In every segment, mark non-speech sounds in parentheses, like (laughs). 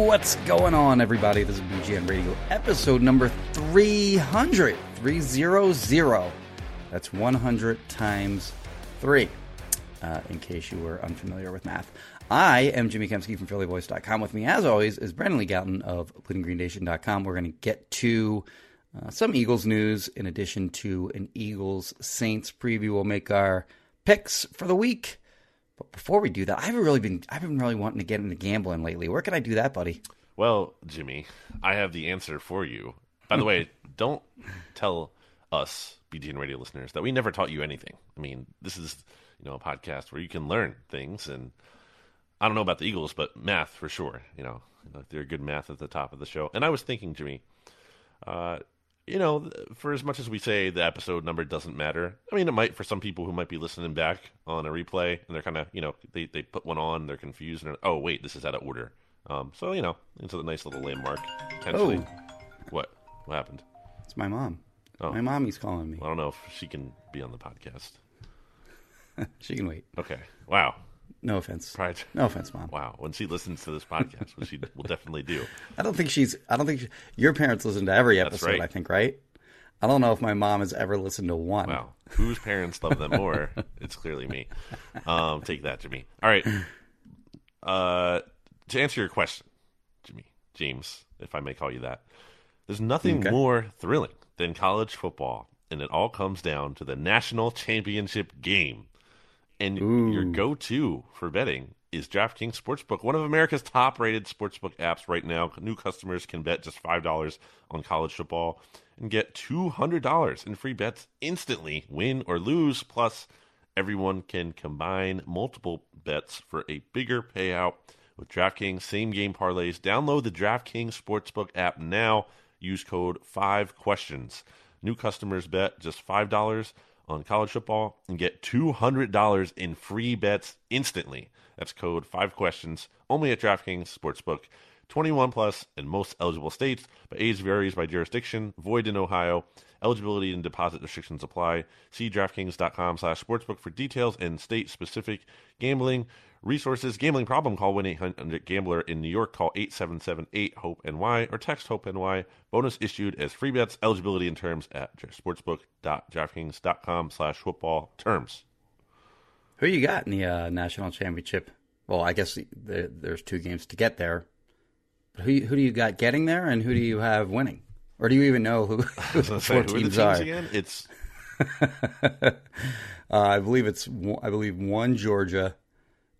What's going on, everybody? This is BGN Radio, episode number 300. 300. That's 100 times 3, uh, in case you were unfamiliar with math. I am Jimmy Kempski from PhillyVoice.com. With me, as always, is Brandon Lee Gowton of BleedingGreenNation.com. We're going to get to uh, some Eagles news in addition to an Eagles Saints preview. We'll make our picks for the week. But before we do that, I haven't really been I've been really wanting to get into gambling lately. Where can I do that, buddy? Well, Jimmy, I have the answer for you. By the way, (laughs) don't tell us BGN radio listeners that we never taught you anything. I mean, this is you know a podcast where you can learn things, and I don't know about the Eagles, but math for sure. You know, they're good math at the top of the show. And I was thinking, Jimmy, uh, you know, for as much as we say the episode number doesn't matter, I mean, it might for some people who might be listening back on a replay and they're kind of, you know, they, they put one on, they're confused, and oh, wait, this is out of order. Um, so, you know, it's a nice little landmark, potentially. Oh. What? What happened? It's my mom. Oh. My mommy's calling me. I don't know if she can be on the podcast. (laughs) She can wait. Okay. Wow. No offense. Pride. No offense, mom. Wow. When she listens to this podcast, which she (laughs) will definitely do. I don't think she's. I don't think she, your parents listen to every episode. right. I think right. I don't know if my mom has ever listened to one. Wow. Whose parents love them more? (laughs) it's clearly me. Um, take that, Jimmy. All right. Uh, to answer your question, Jimmy, James, if I may call you that, there's nothing Okay. more thrilling than college football, and it all comes down to the national championship game. And your go to for betting is DraftKings Sportsbook, one of America's top rated sportsbook apps right now. New customers can bet just $5 on college football and get $200 in free bets instantly, win or lose. Plus, everyone can combine multiple bets for a bigger payout with DraftKings same game parlays. Download the DraftKings Sportsbook app now. Use code 5 questions. New customers bet just $5 on college football and get $200 in free bets instantly. That's code 5 questions only at DraftKings Sportsbook. 21 plus in most eligible states, but age varies by jurisdiction. Void in Ohio. Eligibility and deposit restrictions apply. See DraftKings.com slash sportsbook for details and state-specific gambling resources. Gambling problem, call 1-800-GAMBLER. In New York, call 877-8-HOPE-NY or text HOPE-NY. Bonus issued as free bets. Eligibility and terms at sportsbook.draftkings.com slash football terms. Who you got in the uh, national championship? Well, I guess there, there's two games to get there. But who who do you got getting there, and who do you have winning? Or do you even know who, (laughs) (laughs) who the four teams teams are? again? It's (laughs) uh, I believe it's I believe one Georgia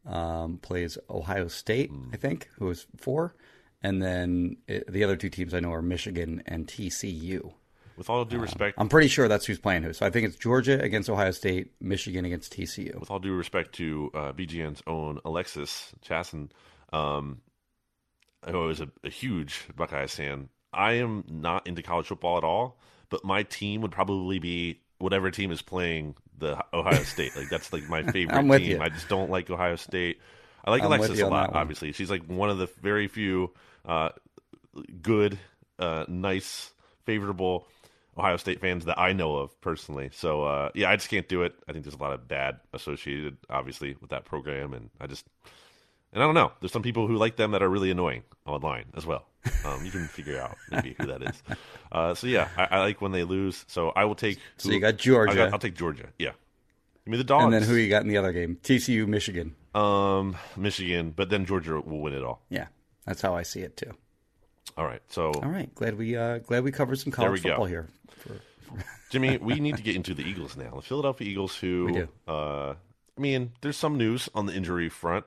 um, plays Ohio State, Hmm. I think, who is four, and then it, the other two teams I know are Michigan and TCU. with all due respect, I'm pretty sure that's who's playing who. So I think it's Georgia against Ohio State, Michigan against TCU. with all due respect to uh, BGN's own Alexis Chassen, um, who is a, a huge Buckeyes fan, I am not into college football at all, but my team would probably be whatever team is playing the Ohio State. Like that's like my (laughs) favorite team. you. I just don't like Ohio State. I like I'm Alexis a lot. Obviously, she's like one of the very few uh, good, uh, nice, favorable Ohio State fans that I know of personally. So uh, yeah, I just can't do it. I think there's a lot of bad associated, obviously, with that program, and I just and I don't know. There's some people who like them that are really annoying online as well. Um, you can figure out maybe who that is. (laughs) Uh, so yeah, I, I, like when they lose. So I will take. So who, you got Georgia. I will take Georgia. Yeah. Give me the dogs. And then who you got in the other game? TCU, Michigan. Um, Michigan, but then Georgia will win it all. Yeah, that's how I see it too. All right, so all right, glad we uh, glad we covered some college football go. here. For, for... Jimmy, (laughs) we need to get into the Eagles now. The Philadelphia Eagles, who. Uh, I mean, there's some news on the injury front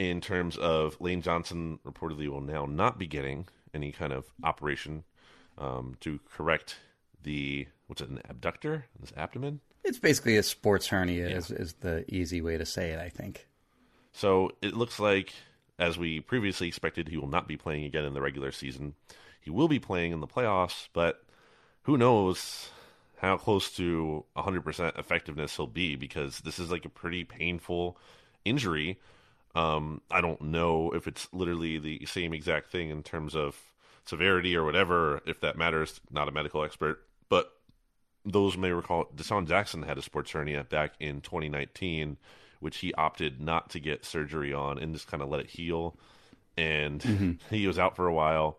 in terms of Lane Johnson reportedly will now not be getting any kind of operation um, to correct the what's it an abductor his abdomen. It's basically a sports hernia yeah. is, is the easy way to say it, I think. So it looks like, as we previously expected, he will not be playing again in the regular season. He will be playing in the playoffs, but who knows how close to 100% effectiveness he'll be because this is like a pretty painful injury um, I don't know if it's literally the same exact thing in terms of severity or whatever, if that matters. Not a medical expert, but those may recall DeSean Jackson had a sports hernia back in 2019, which he opted not to get surgery on and just kind of let it heal. And mm-hmm. (laughs) he was out for a while,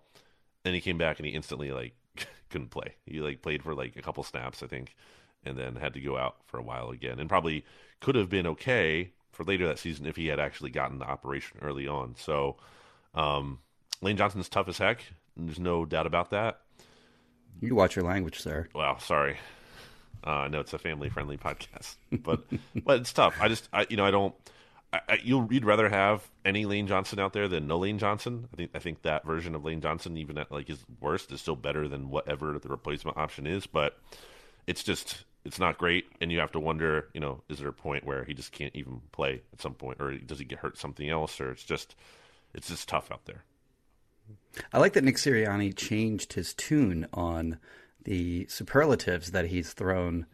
and he came back and he instantly like (laughs) couldn't play. He like played for like a couple snaps, I think, and then had to go out for a while again. And probably could have been okay for later that season if he had actually gotten the operation early on. So um, Lane Johnson's tough as heck. There's no doubt about that. You watch your language, sir. Well, sorry. Uh, I know it's a family-friendly podcast, (laughs) but but it's tough. I just, I, you know, I don't. I, I, you'll, you'd rather have any Lane Johnson out there than no Lane Johnson. I think I think that version of Lane Johnson, even at like his worst, is still better than whatever the replacement option is. But it's just it's not great, and you have to wonder, you know, is there a point where he just can't even play at some point, or does he get hurt something else, or it's just it's just tough out there. I like that Nick Sirianni changed his tune on the superlatives that he's thrown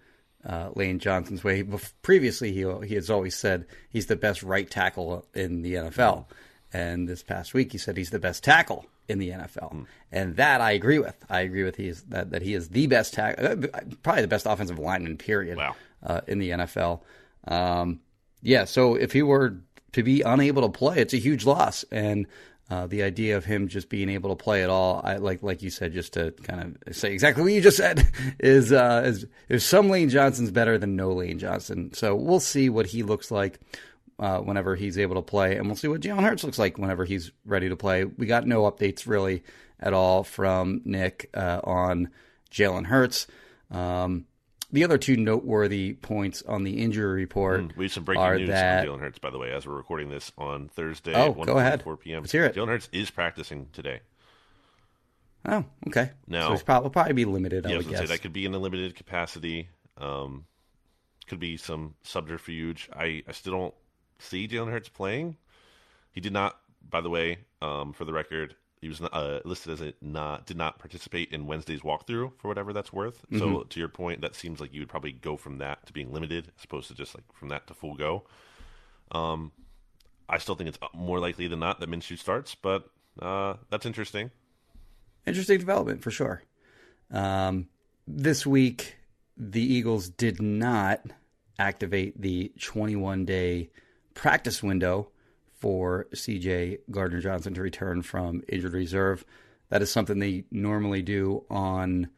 uh, Lane Johnson's way. Previously, he he has always said he's the best right tackle in the NFL, and this past week he said he's the best tackle in the NFL, mm. and that I agree with. I agree with he is that that he is the best tackle, uh, probably the best offensive lineman. Period. Wow. Uh, in the NFL. Um, yeah. So if he were to be unable to play, it's a huge loss, and uh, the idea of him just being able to play at all, I like like you said, just to kind of say exactly what you just said, (laughs) is uh, is, is some Lane Johnson's better than no Lane Johnson. So we'll see what he looks like uh, whenever he's able to play, and we'll see what Jalen Hurts looks like whenever he's ready to play. We got no updates really at all from Nick uh, on Jalen Hurts. Um, the other two noteworthy points on the injury report mm, we have some breaking news that... on Jalen Hurts, by the way, as we're recording this on Thursday. Oh, go ahead. 4 p.m. Let's hear it. Jalen Hurts is practicing today. Oh, okay. Now, so probably, will probably be limited. Yeah, I would I guess say, that could be in a limited capacity. Um, could be some subterfuge. I, I still don't see Jalen Hurts playing. He did not, by the way, um, for the record, he was uh, listed as a not did not participate in Wednesday's walkthrough for whatever that's worth. Mm-hmm. So to your point, that seems like you would probably go from that to being limited as opposed to just like from that to full go. Um, I still think it's more likely than not that Minshew starts, but uh, that's interesting. Interesting development for sure. Um, this week, the Eagles did not activate the 21 day practice window for CJ Gardner Johnson to return from injured reserve. That is something they normally do on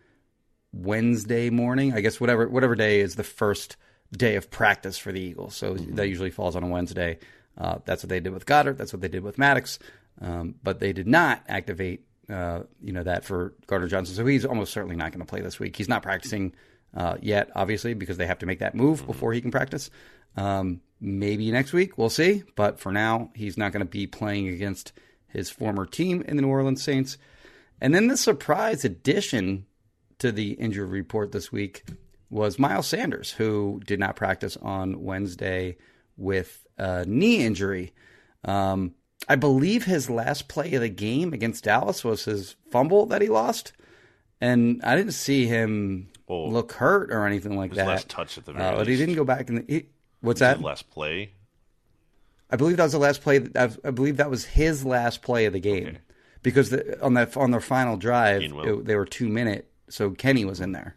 Wednesday morning. I guess whatever whatever day is the first day of practice for the Eagles. So mm-hmm. that usually falls on a Wednesday. Uh, that's what they did with Goedert. That's what they did with Maddox. Um, but they did not activate, uh, you know, that for Gardner Johnson. So he's almost certainly not going to play this week. He's not practicing uh, yet, obviously, because they have to make that move mm-hmm. before he can practice. Um, maybe next week, we'll see. But for now, he's not going to be playing against his former team in the New Orleans Saints. And then the surprise addition to the injury report this week was Miles Sanders, who did not practice on Wednesday with a knee injury. Um, I believe his last play of the game against Dallas was his fumble that he lost. And I didn't see him well, look hurt or anything like that. Last touch at the very uh, But he didn't go back. And he, what's that? Last play. I believe that was the last play. I believe that was his last play of the game, okay. because the, on that on their final drive, it, they were two minute So Kenny was in there.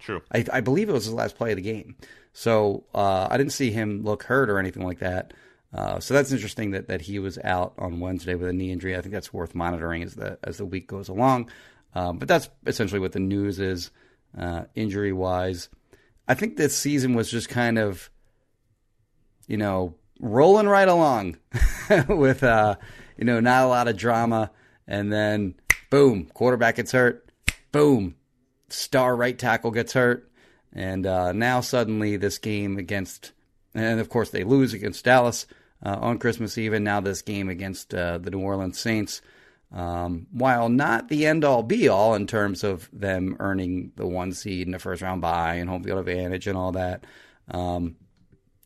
True. I, I believe it was his last play of the game. So uh, I didn't see him look hurt or anything like that. Uh, so that's interesting that, that he was out on Wednesday with a knee injury. I think that's worth monitoring as the as the week goes along. Um, but that's essentially what the news is uh, injury wise. I think this season was just kind of, you know, rolling right along (laughs) with, uh, you know, not a lot of drama. And then, boom, quarterback gets hurt. Boom, star right tackle gets hurt. And uh, now suddenly this game against, and of course they lose against Dallas uh, on Christmas Eve, and now this game against uh, the New Orleans Saints. Um, while not the end all be all in terms of them earning the one seed in the first round bye and home field advantage and all that, um,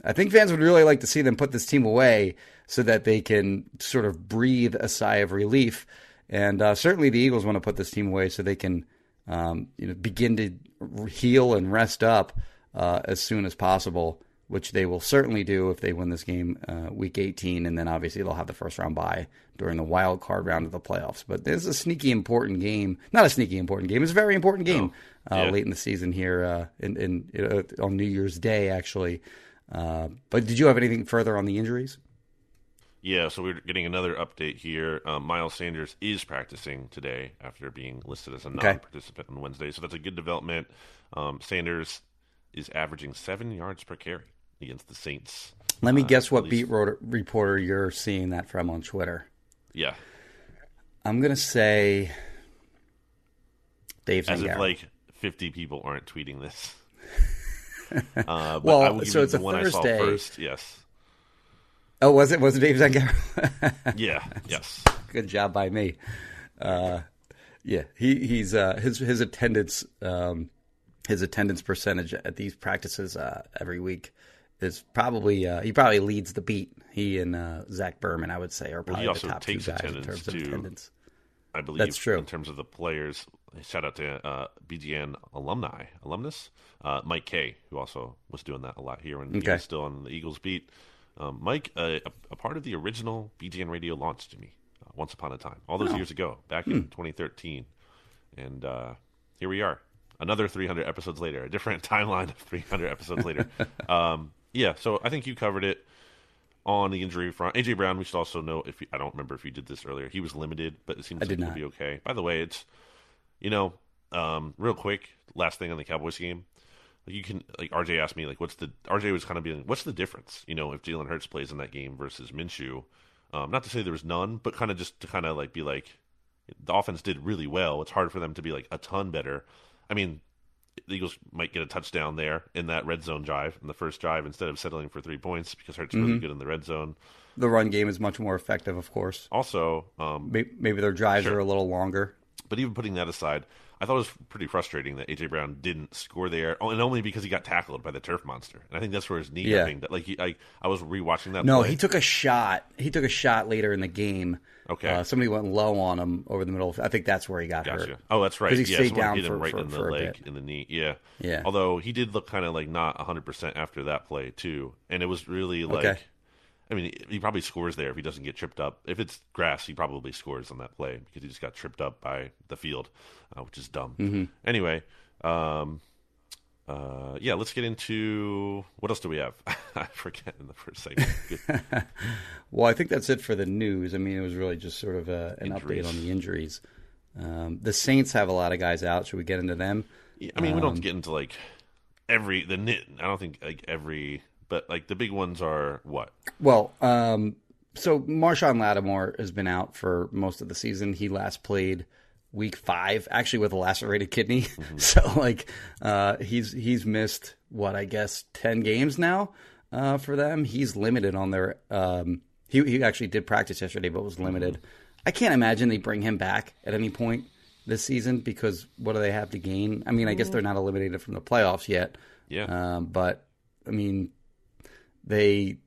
I think fans would really like to see them put this team away so that they can sort of breathe a sigh of relief. And uh, certainly the Eagles want to put this team away so they can um, you know, begin to heal and rest up uh, as soon as possible, which they will certainly do if they win this game uh, week 18. And then obviously they'll have the first round bye during the wild card round of the playoffs. But this is a sneaky important game. Not a sneaky important game. It's a very important game Oh, yeah. uh, late in the season here uh, in, in, uh, on New Year's Day, actually. Uh, but did you have anything further on the injuries? Yeah, so we're getting another update here. Um, Miles Sanders is practicing today after being listed as a non-participant on Wednesday, so that's a good development. Um, Sanders is averaging seven yards per carry against the Saints. Let me Uh, guess what beat reporter you're seeing that from on Twitter. Yeah, I'm going to say Dave as Zangaro. if like fifty people aren't tweeting this. (laughs) uh, Well, so it's the a one I saw Thursday. first. Yes. oh, was it? Was it Dave Zangaro? (laughs) Yeah. yes. Good job by me. Uh, yeah, he he's uh, his his attendance um, his attendance percentage at these practices uh, every week is probably uh, he probably leads the beat. He and uh, Zach Berman, I would say, are probably also the top two guys in terms of too. attendance. I believe That's true. in terms of the players. Shout out to uh, BGN alumni, alumnus, uh, Mike Kaye, who also was doing that a lot here when he Okay. was still on the Eagles beat. Um, Mike, uh, a, a part of the original BGN radio launch to me uh, once upon a time, all Oh. those years ago, back Hmm. in 2013, and uh, here we are, another 300 episodes later, a different (laughs) timeline of 300 episodes later. (laughs) um, yeah, so I think you covered it on the injury front. AJ Brown, we should also know if I don't remember if you did this earlier. He was limited, but it seems I like he'll be okay. By the way, it's you know, um, real quick, last thing on the Cowboys game. Like You can like RJ asked me like, what's the RJ was kind of being, what's the difference? You know, if Jalen Hurts plays in that game versus Minshew. Um, not to say there was none, but kind of just to kind of like be like, the offense did really well. It's hard for them to be like a ton better. I mean, the Eagles might get a touchdown there in that red zone drive in the first drive instead of settling for three points because Hurts Mm-hmm. really good in the red zone. The run game is much more effective, of course. Also, um, May- Maybe their drives Sure. are a little longer. but even putting that aside, I thought it was pretty frustrating that AJ Brown didn't score there, oh, and only because he got tackled by the turf monster. And I think that's where his knee Yeah. up. Like he, I, I was rewatching that. No, play. he took a shot. He took a shot later in the game. Okay. Uh, somebody went low on him over the middle. I think that's where he got Gotcha. hurt. Oh, that's right. he yeah, stayed down hit him for- right for- in the leg, in the knee. Yeah. Yeah. Although he did look kind of like not 100% after that play, too. And it was really like, Okay. I mean, he probably scores there if he doesn't get tripped up. If it's grass, he probably scores on that play because he just got tripped up by the field, uh, which is dumb. Mm-hmm. Anyway, um, uh, yeah, let's get into what else do we have? (laughs) I forget in the first segment. (laughs) Well, I think that's it for the news. I mean, it was really just sort of a, an Injuries. update on the injuries. Um, the Saints have a lot of guys out. Should we get into them? Yeah, I mean, we Um, don't get into like every the nit. I don't think like every, but like the big ones are what? Well, um, so Marshon Lattimore has been out for most of the season. He last played week five, actually with a lacerated kidney. (laughs) so like, uh, he's he's missed what I guess ten games now uh, for them. He's limited on their. Um, he he actually did practice yesterday, but was limited. I can't imagine they bring him back at any point this season because what do they have to gain? I mean, I guess they're not eliminated from the playoffs yet. Yeah. Um, but I mean, they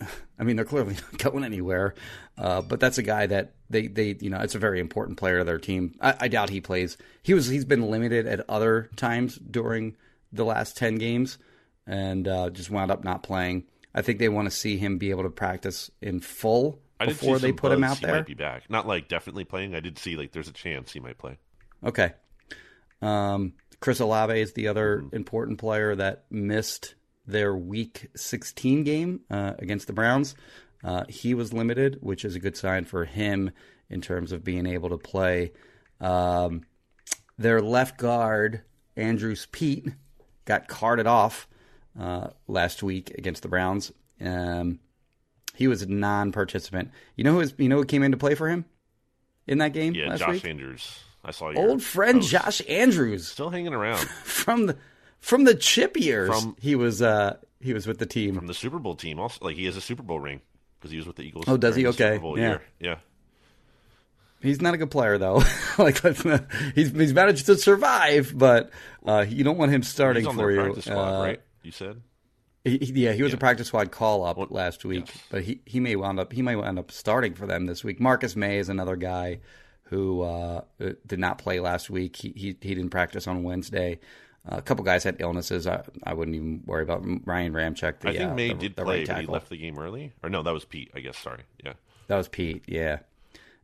(laughs) I mean, they're clearly (laughs) not going anywhere. Uh, but that's a guy that they, they, you know, it's a very important player to their team. I, I doubt he plays. He was, he's been limited at other times during the last ten games, and uh, just wound up not playing. I think they want to see him be able to practice in full before they put him out he there. might be back. Not like definitely playing. I did see like there's a chance he might play. Okay. Um, Chris Olave is the other mm-hmm. important player that missed their Week 16 game uh, against the Browns. Uh, he was limited, which is a good sign for him in terms of being able to play. Um, their left guard, Andrus Peat, got carted off uh, last week against the Browns. Um, he was a non-participant. You know who was, you know who came into play for him in that game? Yeah, Josh week? Andrews. I saw your old friend post. Josh Andrews still hanging around (laughs) from the from the chip years. From, he was uh, he was with the team from the Super Bowl team. Also, like he has a Super Bowl ring because he was with the Eagles. Oh, does he? Okay, yeah, year. yeah. He's not a good player though. (laughs) like he's he's managed to survive, but uh, you don't want him starting for you. Squad, uh, right? You said. He, yeah, he was yeah. a practice squad call up last week, yes. but he, he may wound up he may end up starting for them this week. Marcus Maye is another guy who uh, did not play last week. He, he he didn't practice on Wednesday. A couple guys had illnesses. I, I wouldn't even worry about Ryan Ramczyk. The, I think uh, Maye the, did the play, right but he left the game early. Or no, that was Peat. I guess. Sorry. Yeah, that was Peat. Yeah,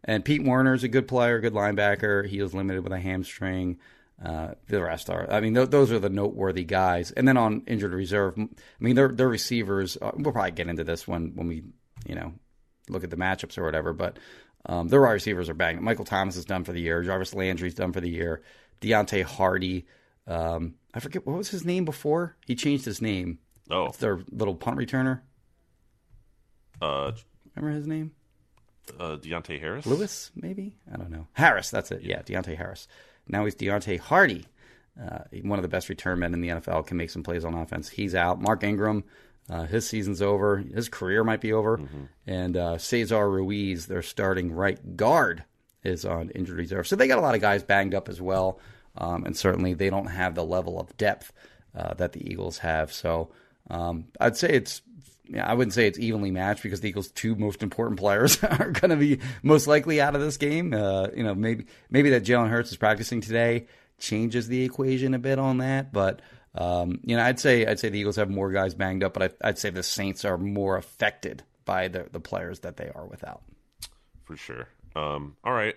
and Pete Werner is a good player, good linebacker. He was limited with a hamstring. Uh, the rest are, I mean, th- those are the noteworthy guys. And then on injured reserve, I mean, their their receivers. Uh, we'll probably get into this when when we, you know, look at the matchups or whatever. But um, their wide receivers are banged. Michael Thomas is done for the year. Jarvis Landry's done for the year. Deonte Harty. Um, I forget what was his name before. He changed his name. Oh, it's their little punt returner. Uh, remember his name? Uh, Deonte Harris. Lewis, maybe. I don't know. Harris. That's it. Yeah, Deonte Harris. Now he's Deonte Harty, uh, one of the best return men in the NFL, can make some plays on offense. He's out. Mark Ingram, uh, his season's over. His career might be over. Mm-hmm. And uh, Cesar Ruiz, their starting right guard, is on injured reserve. So they got a lot of guys banged up as well. Um, and certainly they don't have the level of depth uh, that the Eagles have. So um, I'd say it's yeah, I wouldn't say it's evenly matched because the Eagles' two most important players (laughs) are going to be most likely out of this game. Uh, you know, maybe maybe that Jalen Hurts is practicing today changes the equation a bit on that, but um, you know, I'd say I'd say the Eagles have more guys banged up, but I, would say the Saints are more affected by the the players that they are without. For sure. Um, all right,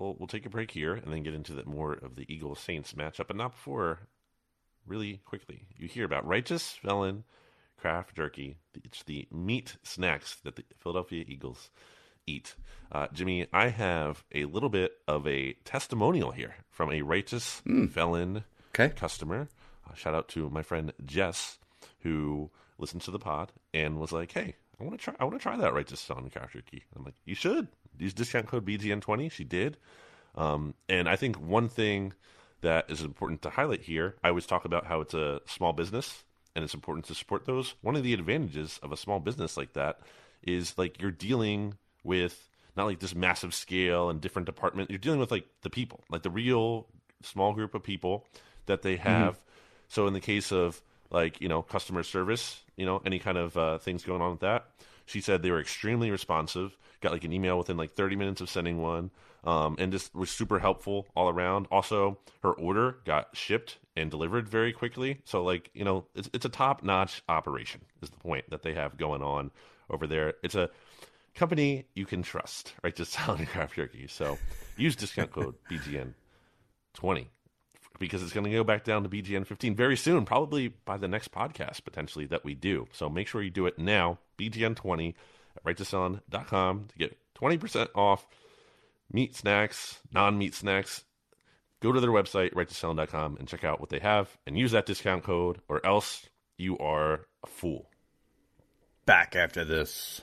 well, we'll take a break here and then get into the more of the Eagles Saints matchup, but not before. Really quickly, you hear about righteous felon craft jerky. It's the meat snacks that the Philadelphia Eagles eat. Uh, Jimmy, I have a little bit of a testimonial here from a righteous mm. felon okay. customer. Uh, shout out to my friend Jess, who listened to the pod and was like, "Hey, I want to try. I want to try that righteous felon craft jerky." I'm like, "You should use discount code BGN20." She did, um, and I think one thing that is important to highlight here. I always talk about how it's a small business and it's important to support those. One of the advantages of a small business like that is like you're dealing with not like this massive scale and different department. You're dealing with like the people, like the real small group of people that they mm-hmm. have. Mm-hmm. So in the case of like you know customer service, you know any kind of uh, things going on with that, she said they were extremely responsive. Got like an email within like 30 minutes of sending one um, and just was super helpful all around. Also, her order got shipped and delivered very quickly. So, like you know, it's it's a top notch operation. Is the point that they have going on over there? It's a company you can trust, right? Just (laughs) selling craft jerky. So, use discount code BGN twenty because it's going to go back down to BGN 15 very soon, probably by the next podcast potentially that we do. So make sure you do it now. BGN 20 at righteousfelon.com to get 20% off meat snacks, non meat snacks, go to their website, righteousfelon.com, and check out what they have and use that discount code, or else you are a fool. Back after this.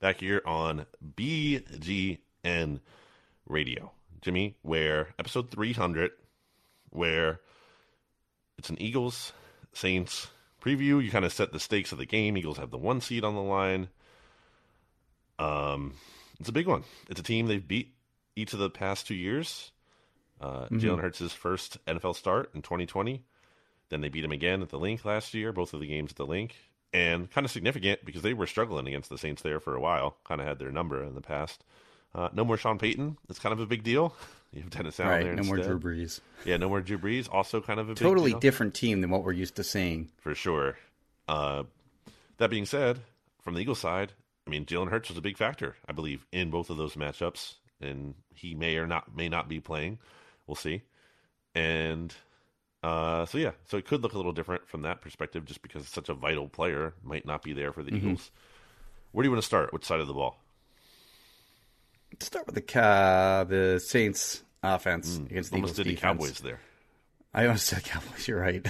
back here on BGN Radio. Jimmy, where episode 300, where it's an Eagles Saints preview. You kind of set the stakes of the game. Eagles have the one seed on the line. Um, it's a big one. It's a team they've beat each of the past two years. Uh, Mm-hmm. Jalen Hurts' first NFL start in 2020. Then they beat him again at the Linc last year, both of the games at the Linc. And kind of significant because they were struggling against the Saints there for a while, kind of had their number in the past. Uh, no more Sean Payton. It's kind of a big deal. (laughs) You have Dennis Allen right. there No more instead. Drew Brees. Yeah, no more Drew Brees. Also kind of a big Totally different team than what we're used to seeing. for sure. Uh, that being said, from the Eagles side, I mean, Jalen Hurts was a big factor, I believe, in both of those matchups, and he may or not may not be playing. We'll see. And uh, so yeah, so it could look a little different from that perspective, just because such a vital player might not be there for the Eagles. Where do you want to start? Which side of the ball? Let's start with the uh, the Saints offense against the Almost Eagles did the defense. Cowboys there. I almost said Cowboys. (laughs) You're right.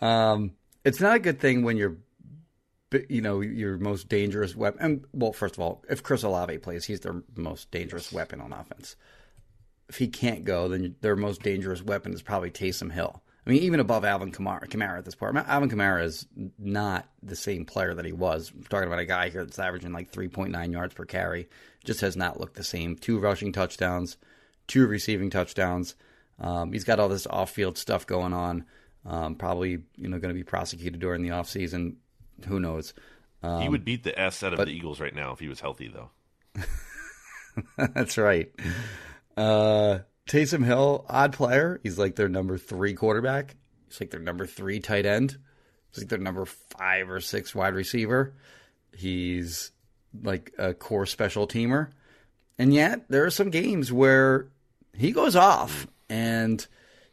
um, it's not a good thing when you're, bi- you know, your most dangerous weapon. And, well, first of all, if Chris Olave plays, he's their most dangerous weapon on offense. If he can't go, then their most dangerous weapon is probably Taysom Hill. I mean, even above Alvin Kamara, Kamara at this point. Alvin Kamara is not the same player that he was. We're talking about a guy here that's averaging like 3.9 yards per carry. Just has not looked the same. Two rushing touchdowns, two receiving touchdowns. Um, he's got all this off-field stuff going on. Um, probably, you know, going to be prosecuted during the offseason. Who knows? he would beat the S out of the Eagles right now if he was healthy, though. (laughs) That's right. Uh, Taysom Hill, odd player. He's like their number three quarterback. He's like their number three tight end. He's like their number five or six wide receiver. He's like a core special teamer. And yet, there are some games where he goes off and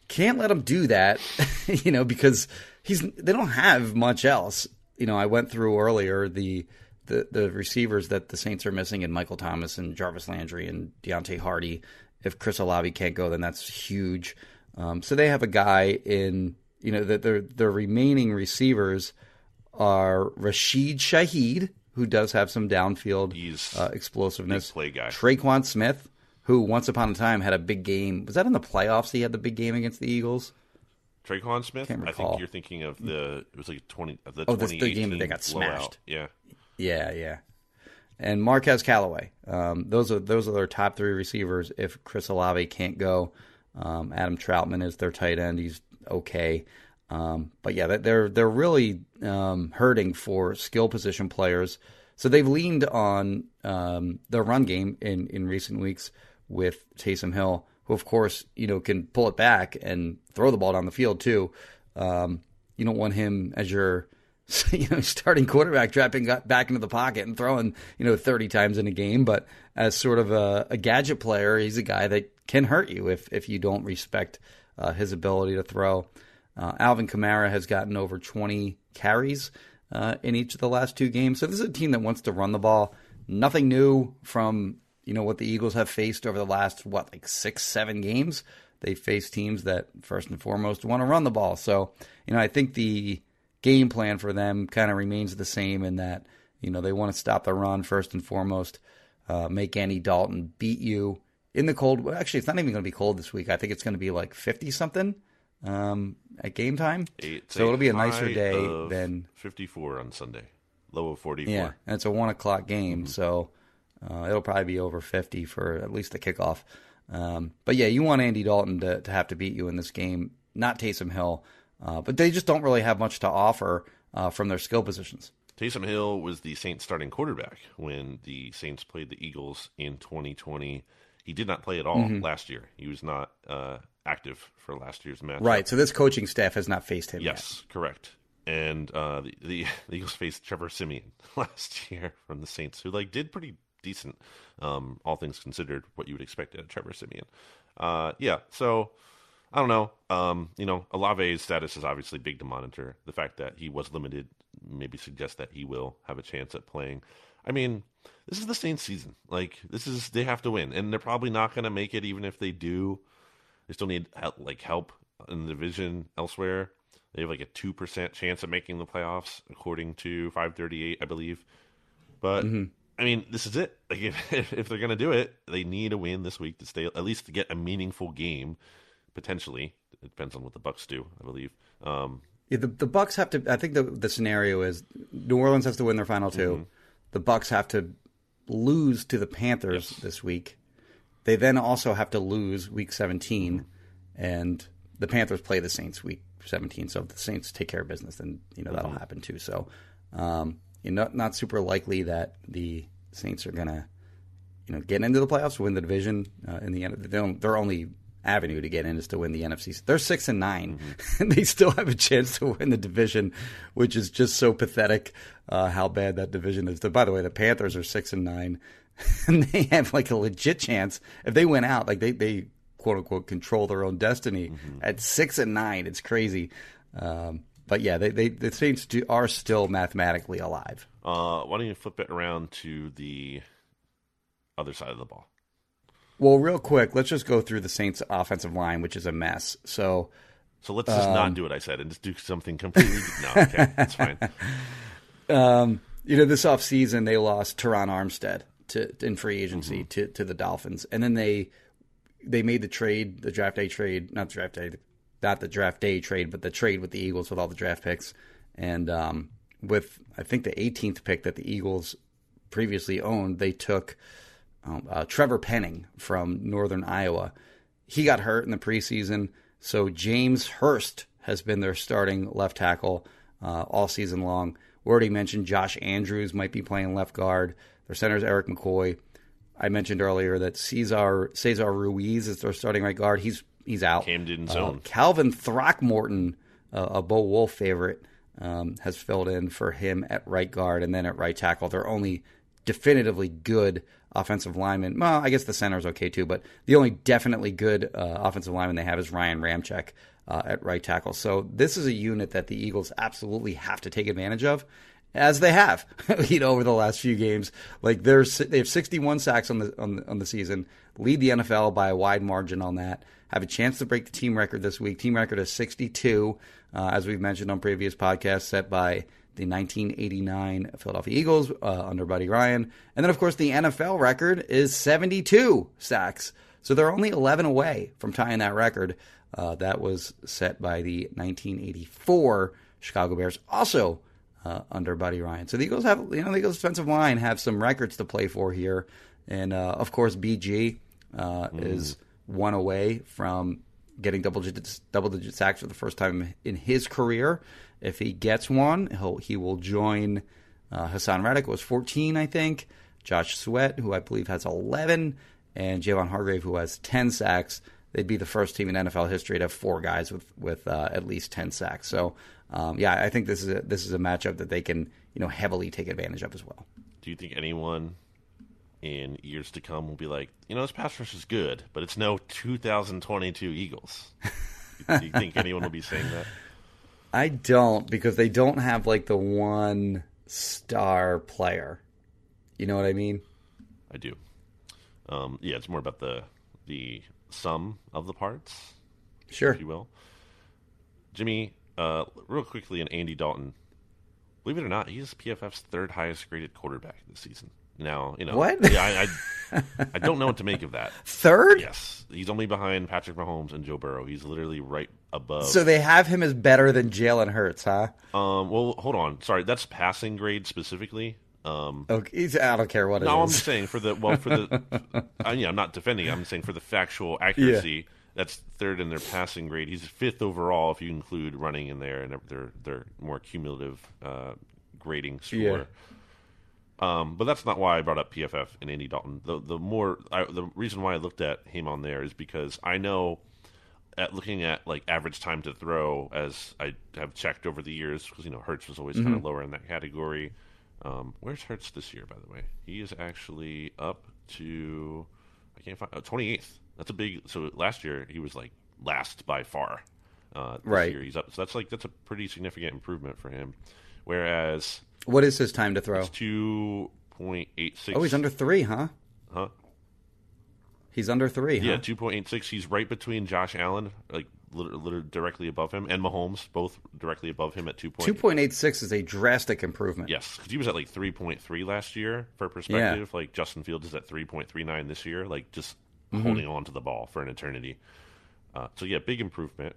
can't let him do that, (laughs) you know, because he's they don't have much else. You know, I went through earlier the the the receivers that the Saints are missing and Michael Thomas and Jarvis Landry and Deonte Harty. If Chris Olave can't go, then that's huge. Um, so they have a guy in you know that their their remaining receivers are Rashid Shaheed, who does have some downfield He's uh, explosiveness. play guy. Tre'Quan Smith, who once upon a time had a big game. Was that in the playoffs? He had the big game against the Eagles. Tre'Quan Smith. Can't I think you're thinking of the. It was like twenty. of The Oh, that's the game that they got blowout. smashed. Yeah, Yeah, yeah. And Marquez Callaway. Um, those are those are their top three receivers. If Chris Olave can't go, um, Adam Trautman is their tight end. He's okay. Um, but yeah, they're they're really um, hurting for skill position players. So they've leaned on um, the run game in, in recent weeks with Taysom Hill, who of course you know can pull it back and throw the ball down the field too. Um, you don't want him as your (laughs) you know starting quarterback dropping back into the pocket and throwing you know 30 times in a game. But as sort of a, a gadget player he's a guy that can hurt you if if you don't respect uh, his ability to throw. Uh, Alvin Kamara has gotten over 20 carries uh, in each of the last two games. So this is a team that wants to run the ball. Nothing new from you know what the Eagles have faced over the last what like six seven games? They face teams that first and foremost want to run the ball. So you know I think the game plan for them kind of remains the same in that you know they want to stop the run first and foremost, uh, make Andy Dalton beat you in the cold. well, Actually, it's not even going to be cold this week. I think it's going to be like fifty something um, at game time. So it'll be a nicer day than 54 on Sunday, low of 44. yeah, and it's a one o'clock game, so uh, it'll probably be over fifty for at least the kickoff. Um, but yeah, you want Andy Dalton to, to have to beat you in this game, not Taysom Hill. Uh, but they just don't really have much to offer uh, from their skill positions. Taysom Hill was the Saints starting quarterback when the Saints played the Eagles in 2020. He did not play at all Mm-hmm. last year. He was not uh, active for last year's match. Right. So this coaching staff has not faced him Yes, correct. And uh, the, the the (laughs) Eagles faced Trevor Siemian (laughs) last year from the Saints, who like did pretty decent, um, all things considered, what you would expect out of Trevor Siemian. Uh, yeah, so I don't know. Um, you know, Olave's status is obviously big to monitor. The fact that he was limited maybe suggests that he will have a chance at playing. I mean, this is the Saints season. Like this is they have to win, and they're probably not going to make it even if they do. They still need help, like help in the division elsewhere. They have like a two percent chance of making the playoffs, according to 538, I believe. But I mean, this is it. Like (laughs) if, if they're going to do it, they need a win this week to stay at least to get a meaningful game. Potentially, it depends on what the Bucs do. I believe. Um, Yeah, the the Bucs have to. I think the the scenario is New Orleans has to win their final 2 Mm-hmm. The Bucks have to lose to the Panthers Yes. this week, they then also have to lose week 17, and the Panthers play the Saints week 17. So if the Saints take care of business, then you know that'll happen too. So, um, you know, not, not super likely that the Saints are gonna, you know, get into the playoffs, win the division. Uh, in the end, they don't, their only avenue to get in is to win the NFC. They're six and 9 and (laughs) they still have a chance to win the division, which is just so pathetic. Uh, how bad that division is. By the way, the Panthers are six and nine, (laughs) and they have like a legit chance if they win out. Like they they quote unquote control their own destiny at six and nine. It's crazy. Um, but yeah, they, they the Saints do, are still mathematically alive. Uh, why don't you flip it around to the other side of the ball? Well, real quick, let's just go through the Saints' offensive line, which is a mess. So So let's just Um, not do what I said and just do something completely. (laughs) no, okay, that's fine. (laughs) Um, you know, this offseason they lost Terron Armstead to in free agency Mm-hmm. to, to the Dolphins, and then they they made the trade, the draft day trade, not the draft day, not the draft day trade, but the trade with the Eagles with all the draft picks, and um, with I think the 18th pick that the Eagles previously owned, they took um, uh, Trevor Penning from Northern Iowa. He got hurt in the preseason, so James Hurst has been their starting left tackle uh, all season long. We already mentioned Josh Andrews might be playing left guard. Their center is Erik McCoy. I mentioned earlier that Cesar Cesar Ruiz is their starting right guard. He's he's out. Camden Uh, zone. Calvin Throckmorton, uh, a Bo Wulf favorite, um, has filled in for him at right guard and then at right tackle. They're only definitively good offensive lineman. Well, I guess the center is okay too, but the only definitely good uh, offensive lineman they have is Ryan Ramczyk uh, at right tackle. So this is a unit that the Eagles absolutely have to take advantage of. As they have, (laughs) you know, over the last few games, like they're they have 61 sacks on the on the, on the season, lead the NFL by a wide margin on that. Have a chance to break the team record this week. Team record is 62, uh, as we've mentioned on previous podcasts, set by the 1989 Philadelphia Eagles uh, under Buddy Ryan. And then, of course, the NFL record is 72 sacks. So they're only 11 away from tying that record. Uh, that was set by the 1984 Chicago Bears, also uh, under Buddy Ryan. So the Eagles have, you know, the Eagles' defensive line have some records to play for here. And, uh, of course, BG uh, is one away from getting double digit double digit sacks for the first time in his career. If he gets one, he'll he will join uh, Haason Reddick, who was 14, I think. Josh Sweat, who I believe has 11, and Javon Hargrave, who has 10 sacks. They'd be the first team in NFL history to have four guys with with uh, at least 10 sacks. So, um, yeah, I think this is a, this is a matchup that they can you know heavily take advantage of as well. Do you think anyone in years to come will be like, you know, this pass rush is good, but it's no 2022 Eagles? (laughs) Do you think anyone will be saying that? I don't because they don't have like the one star player. You know what I mean? I do. Um, yeah, it's more about the the sum of the parts, Sure. if you will. Jimmy, uh, real quickly, and Andy Dalton. Believe it or not, he's PFF's third highest graded quarterback this season. Now, you know, What? Yeah, I, I, I don't know what to make of that. (laughs) Third? Yes, he's only behind Patrick Mahomes and Joe Burrow. He's literally right above. So they have him as better than Jalen Hurts, huh? um, well, hold on. Sorry, that's passing grade specifically. Um, Okay, I don't care what it is. no, I'm saying for the well for the. I, (laughs) yeah, I'm not defending. I'm saying for the factual accuracy. That's third in their passing grade. He's fifth overall if you include running in there and their their more cumulative uh, grading score. Yeah. Um, but that's not why I brought up PFF and Andy Dalton. The the more I, the reason why I looked at him on there is because I know at looking at like average time to throw as I have checked over the years because you know Hurts was always kind of lower in that category. Um, where's Hurts this year, by the way? He is actually up to I can't find oh, 28th. That's a big. So last year he was like last by far. Uh, this Right. year he's up. So that's like that's a pretty significant improvement for him. Whereas What is his time to throw? it's two point eight six. Oh, he's under three, huh? Huh? He's under three, huh? Yeah, two point eight six. He's right between Josh Allen, like literally, directly above him, and Mahomes, both directly above him at two point. Two point eight six is a drastic improvement. Yes, because he was at like three point three last year. For perspective, like Justin Fields is at three point three nine this year. Like just Mm-hmm. holding on to the ball for an eternity. Uh, so yeah, big improvement.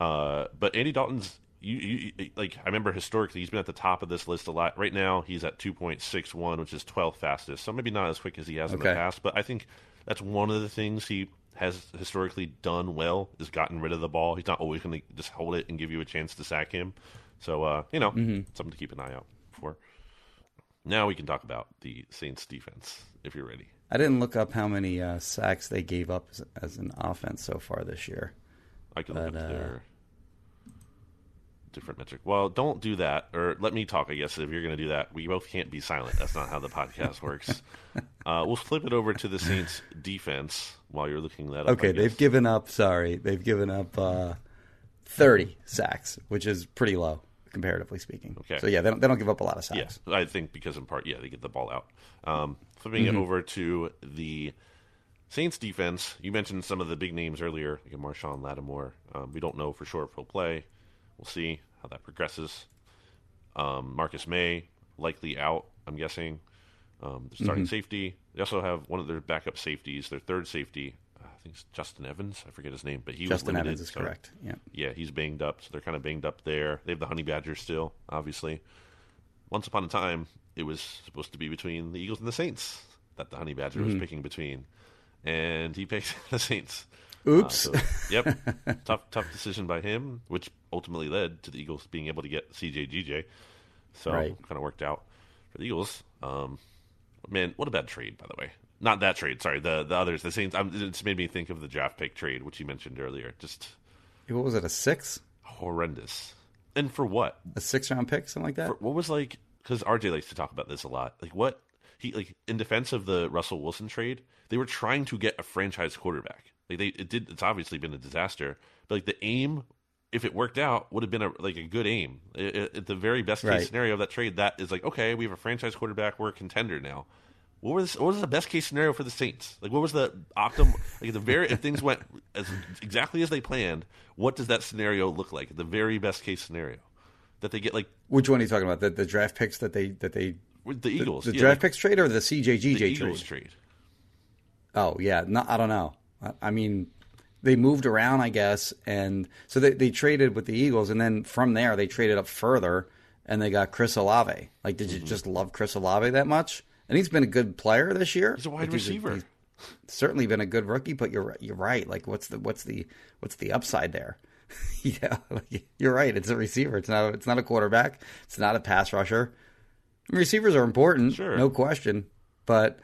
Uh, but Andy Dalton's you, you like I remember historically he's been at the top of this list a lot. Right now he's at 2.61, which is 12th fastest. So maybe not as quick as he has in the past, but I think that's one of the things he has historically done well is gotten rid of the ball. He's not always going to just hold it and give you a chance to sack him. So uh, you know, something to keep an eye out for. Now we can talk about the Saints defense if you're ready. I didn't look up how many uh, sacks they gave up as, as an offense so far this year. I can look But, up uh, their different metric. Well, don't do that, or let me talk. I guess if you're going to do that, we both can't be silent. That's not how the podcast works. (laughs) Uh, we'll flip it over to the Saints defense while you're looking that up. Okay, they've given up. Sorry, they've given up uh, thirty sacks, which is pretty low comparatively speaking. Okay. So yeah, they don't, they don't give up a lot of sacks. Yeah, I think because in part, yeah, they get the ball out. Um, flipping Mm-hmm. it over to the Saints defense, you mentioned some of the big names earlier, like Marshon Lattimore. Um, we don't know for sure if he'll play. We'll see how that progresses. Um, Marcus Maye likely out. I'm guessing. Um, the starting Mm-hmm. safety. They also have one of their backup safeties. Their third safety, I think it's Justin Evans. I forget his name, but he was Justin limited, Evans is so- correct. Yeah. yeah, he's banged up, so they're kind of banged up there. They have the Honey Badgers still, obviously. Once upon a time, it was supposed to be between the Eagles and the Saints that the Honey Badger Mm-hmm. was picking between, and he (laughs) picked the Saints. Oops. Uh, so, yep, (laughs) tough, tough decision by him, which ultimately led to the Eagles being able to get CJ GJ. So Right. kind of worked out for the Eagles. Um, man, what a bad trade, by the way. Not that trade. Sorry, the the others, the Saints. Um, it's made me think of the draft pick trade, which you mentioned earlier. Just what was it? A six? horrendous. And for what? A six round pick? Something like that? For, what was like? Because RJ likes to talk about this a lot. Like what he like in defense of the Russell Wilson trade, they were trying to get a franchise quarterback. Like they it did. It's obviously been a disaster. But like the aim, if it worked out, would have been a like a good aim. At the very best case Right. scenario of that trade, that is like okay, we have a franchise quarterback. We're a contender now. What was what was the best case scenario for the Saints? Like what was the optimum? Like the very if things went as exactly as they planned, what does that scenario look like? The very best case scenario that they get like Which one are you talking about? The, the draft picks that they that they the Eagles, the yeah, draft like picks trade or the CJGJ the trade? Eagles trade. Oh yeah, no, I don't know. I, mean, they moved around, I guess, and so they they traded with the Eagles, and then from there they traded up further, and they got Chris Olave. Like, did you Mm-hmm. just love Chris Olave that much? And he's been a good player this year. He's a wide Like, receiver. he's certainly been a good rookie, but you're right- you're right. Like, what's the what's the what's the upside there? (laughs) yeah, like, you're right. It's a receiver. It's not. It's not a quarterback. It's not a pass rusher. Receivers are important, Sure. no question, but.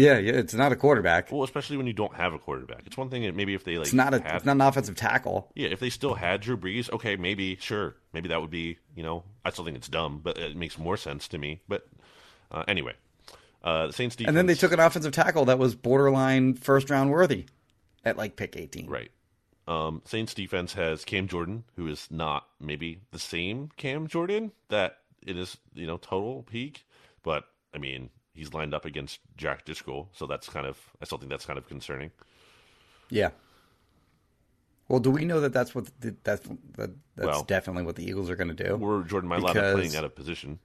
Yeah, yeah, it's not a quarterback. Well, especially when you don't have a quarterback. It's one thing that maybe if they like It's not a had, it's not an offensive tackle. yeah, if they still had Drew Brees, okay, maybe sure, maybe that would be you know I still think it's dumb, but it makes more sense to me. But uh, anyway, uh, the Saints defense, And then they took an offensive tackle that was borderline first round worthy at like pick 18. right. Um, Saints defense has Cam Jordan, who is not maybe the same Cam Jordan that it is you know total peak, but I mean he's lined up against Jack Driscoll, so that's kind of I still think that's kind of concerning. Yeah. Well, do we know that that's what the, that's that, that's Well- definitely what the Eagles are going to do? We're Jordan Mailata Because- playing out of position.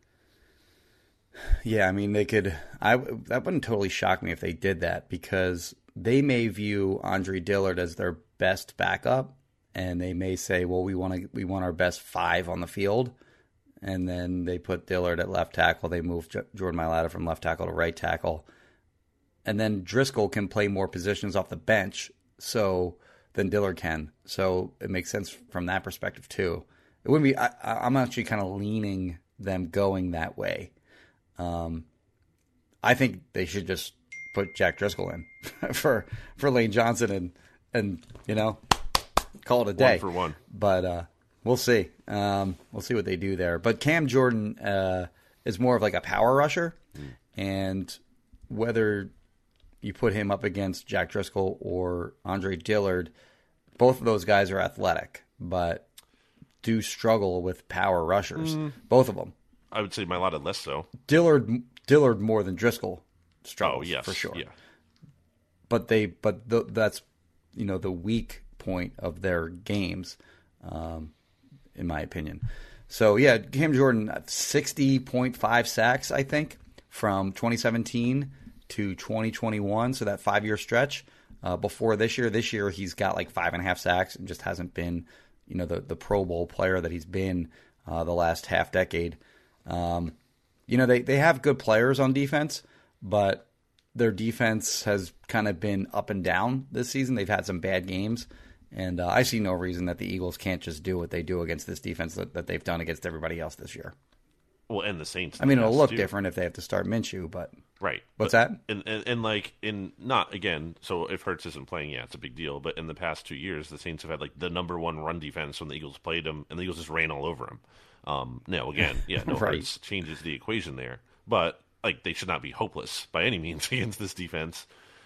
Yeah, I mean they could. I that wouldn't totally shock me if they did that because they may view Andre Dillard as their best backup, and they may say, "Well, we want to we want our best five on the field," and then they put Dillard at left tackle. They move J- Jordan Mailata from left tackle to right tackle, and then Driscoll can play more positions off the bench, so than Dillard can. So it makes sense from that perspective too. It wouldn't be. I, I- I'm actually kind of leaning them going that way. Um, I think they should just put Jack Driscoll in (laughs) for for Lane Johnson and and you know call it a day One for one. But uh, we'll see. Um, we'll see what they do there. But Cam Jordan uh, is more of like a power rusher, and whether you put him up against Jack Driscoll or Andre Dillard, both of those guys are athletic, but do struggle with power rushers. Both of them. I would say Mailata less so. Dillard Dillard more than Driscoll Oh struggles yes, for sure. Yeah, But they but th- that's you know the weak point of their games, um, in my opinion. So yeah, Cam Jordan sixty point five sacks I think from twenty seventeen to twenty twenty one. So that five year stretch uh, before this year. This year he's got like five and a half sacks and just hasn't been you know the the Pro Bowl player that he's been uh, the last half decade. Um, you know they they have good players on defense, but their defense has kind of been up and down this season. They've had some bad games. And uh, I see no reason that the Eagles can't just do what they do against this defense that, that they've done against everybody else this year. Well, and the Saints. I mean, it'll look too. different if they have to start Minshew, but right. What's but, that? And, and and like in not again. So if Hurts isn't playing, yeah, it's a big deal. But in the past two years, the Saints have had like the number one run defense when the Eagles played them, and the Eagles just ran all over them. Um, no, again, yeah, (laughs) no Right. Hurts changes the equation there, but like they should not be hopeless by any means (laughs) against this defense,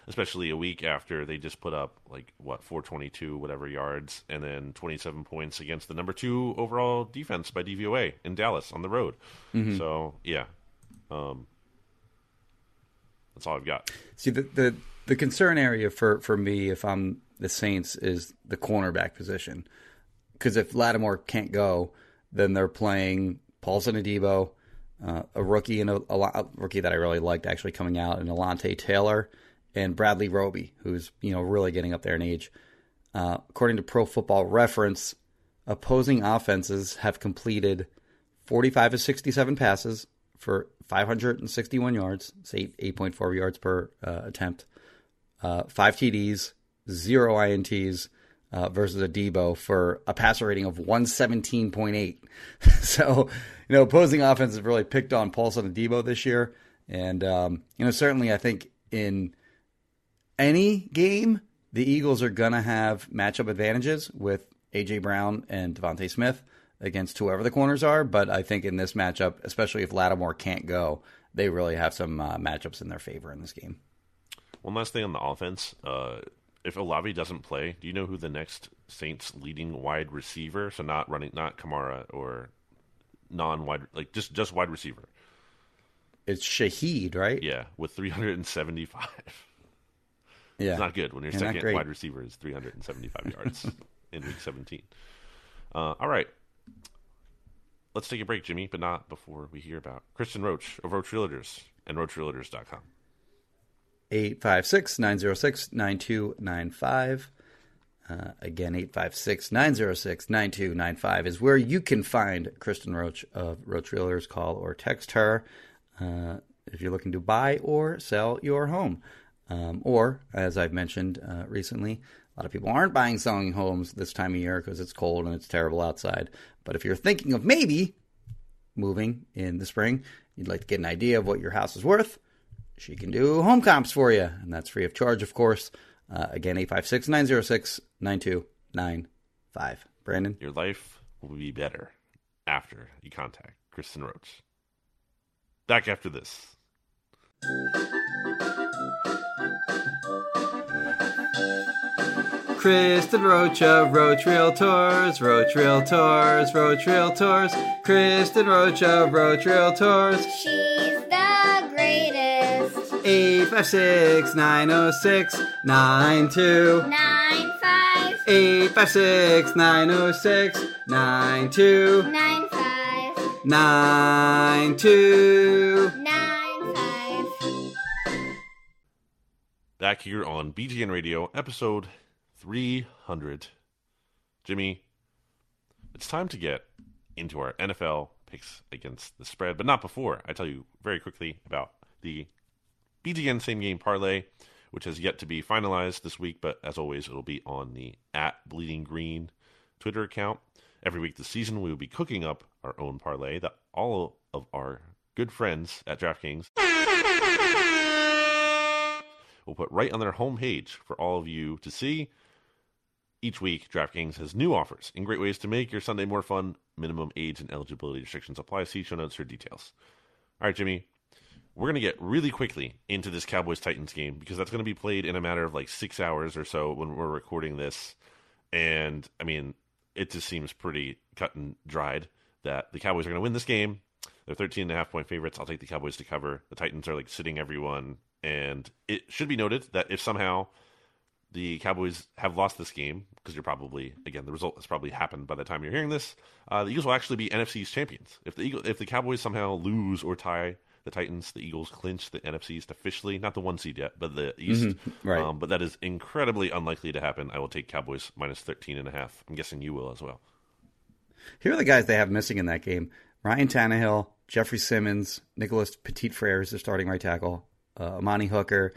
especially a week after they just put up like what 422 whatever yards and then 27 points against the number two overall defense by DVOA in Dallas on the road. So yeah, um, that's all I've got. See the, the the concern area for for me if I'm the Saints is the cornerback position because if Lattimore can't go, then they're playing Paulson Adebo, uh, a rookie and a, a rookie that I really liked actually coming out, and Alontae Taylor and Bradley Roby, who's you know really getting up there in age. Uh, according to Pro Football Reference, opposing offenses have completed 45 of 67 passes for 561 yards. Eight 8.4 yards per uh, attempt. Uh, five TDs, zero INTs uh, versus Adebo for a passer rating of 117.8. (laughs) so, you know, opposing offense really picked on Paulson Adebo this year. And, um, you know, certainly I think in any game, the Eagles are going to have matchup advantages with A.J. Brown and DeVonta Smith against whoever the corners are. But I think in this matchup, especially if Lattimore can't go, they really have some uh, matchups in their favor in this game. One last thing on the offense. Uh, if Olave doesn't play, do you know who the next Saints leading wide receiver? So not running, not Kamara or non-wide, like just just wide receiver. It's Shaheed, right? Yeah, with 375. Yeah. It's not good when your not second wide receiver is 375 (laughs) yards in week 17. Uh, all right. Let's take a break, Jimmy, but not before we hear about Kristen Roach of Roach Realtors and RoachRealtors.com. 856 906 9295. Uh, Again, 856 906 9295 is where you can find Kristen Roach of Roach Realtors. Call or text her uh, if you're looking to buy or sell your home. Um, or, as I've mentioned uh, recently, a lot of people aren't buying, selling homes this time of year because it's cold and it's terrible outside. But if you're thinking of maybe moving in the spring, you'd like to get an idea of what your house is worth, she can do home comps for you, and that's free of charge, of course. Uh, again, 856 906 9295. Brandon? Your life will be better after you contact Kristen Roach. Back after this. Kristen Roach of Roach Realtors, Roach Realtors, Roach Realtors, Kristen Roach of Roach Realtors, She's the greatest. 856 906 92. 856 906 92. 92. Back here on BGN Radio, episode 300. Jimmy, it's time to get into our NFL picks against the spread, but not before. I tell you very quickly about the BGN same game parlay, which has yet to be finalized this week, but as always, it'll be on the at Bleeding Green Twitter account. Every week this season, we will be cooking up our own parlay that all of our good friends at DraftKings will put right on their homepage for all of you to see. Each week, DraftKings has new offers and great ways to make your Sunday more fun. Minimum age and eligibility restrictions apply. See show notes for details. All right, Jimmy, we're going to get really quickly into this Cowboys Titans game because that's going to be played in a matter of like six hours or so when we're recording this. And I mean, it just seems pretty cut and dried that the Cowboys are going to win this game. They're 13 and a half point favorites. I'll take the Cowboys to cover. The Titans are like sitting everyone. And it should be noted that if somehow the Cowboys have lost this game, because you're probably again the result has probably happened by the time you're hearing this, uh, the Eagles will actually be NFC's champions. If the Eagle, if the Cowboys somehow lose or tie the Titans, the Eagles clinch the NFC East officially, not the one seed yet, but the East. right. Um, but that is incredibly unlikely to happen. I will take Cowboys minus 13 and a half. I'm guessing you will as well. Here are the guys they have missing in that game: Ryan Tannehill, Jeffrey Simmons, Nicholas Petit Frere is their starting right tackle, uh, Amani Hooker,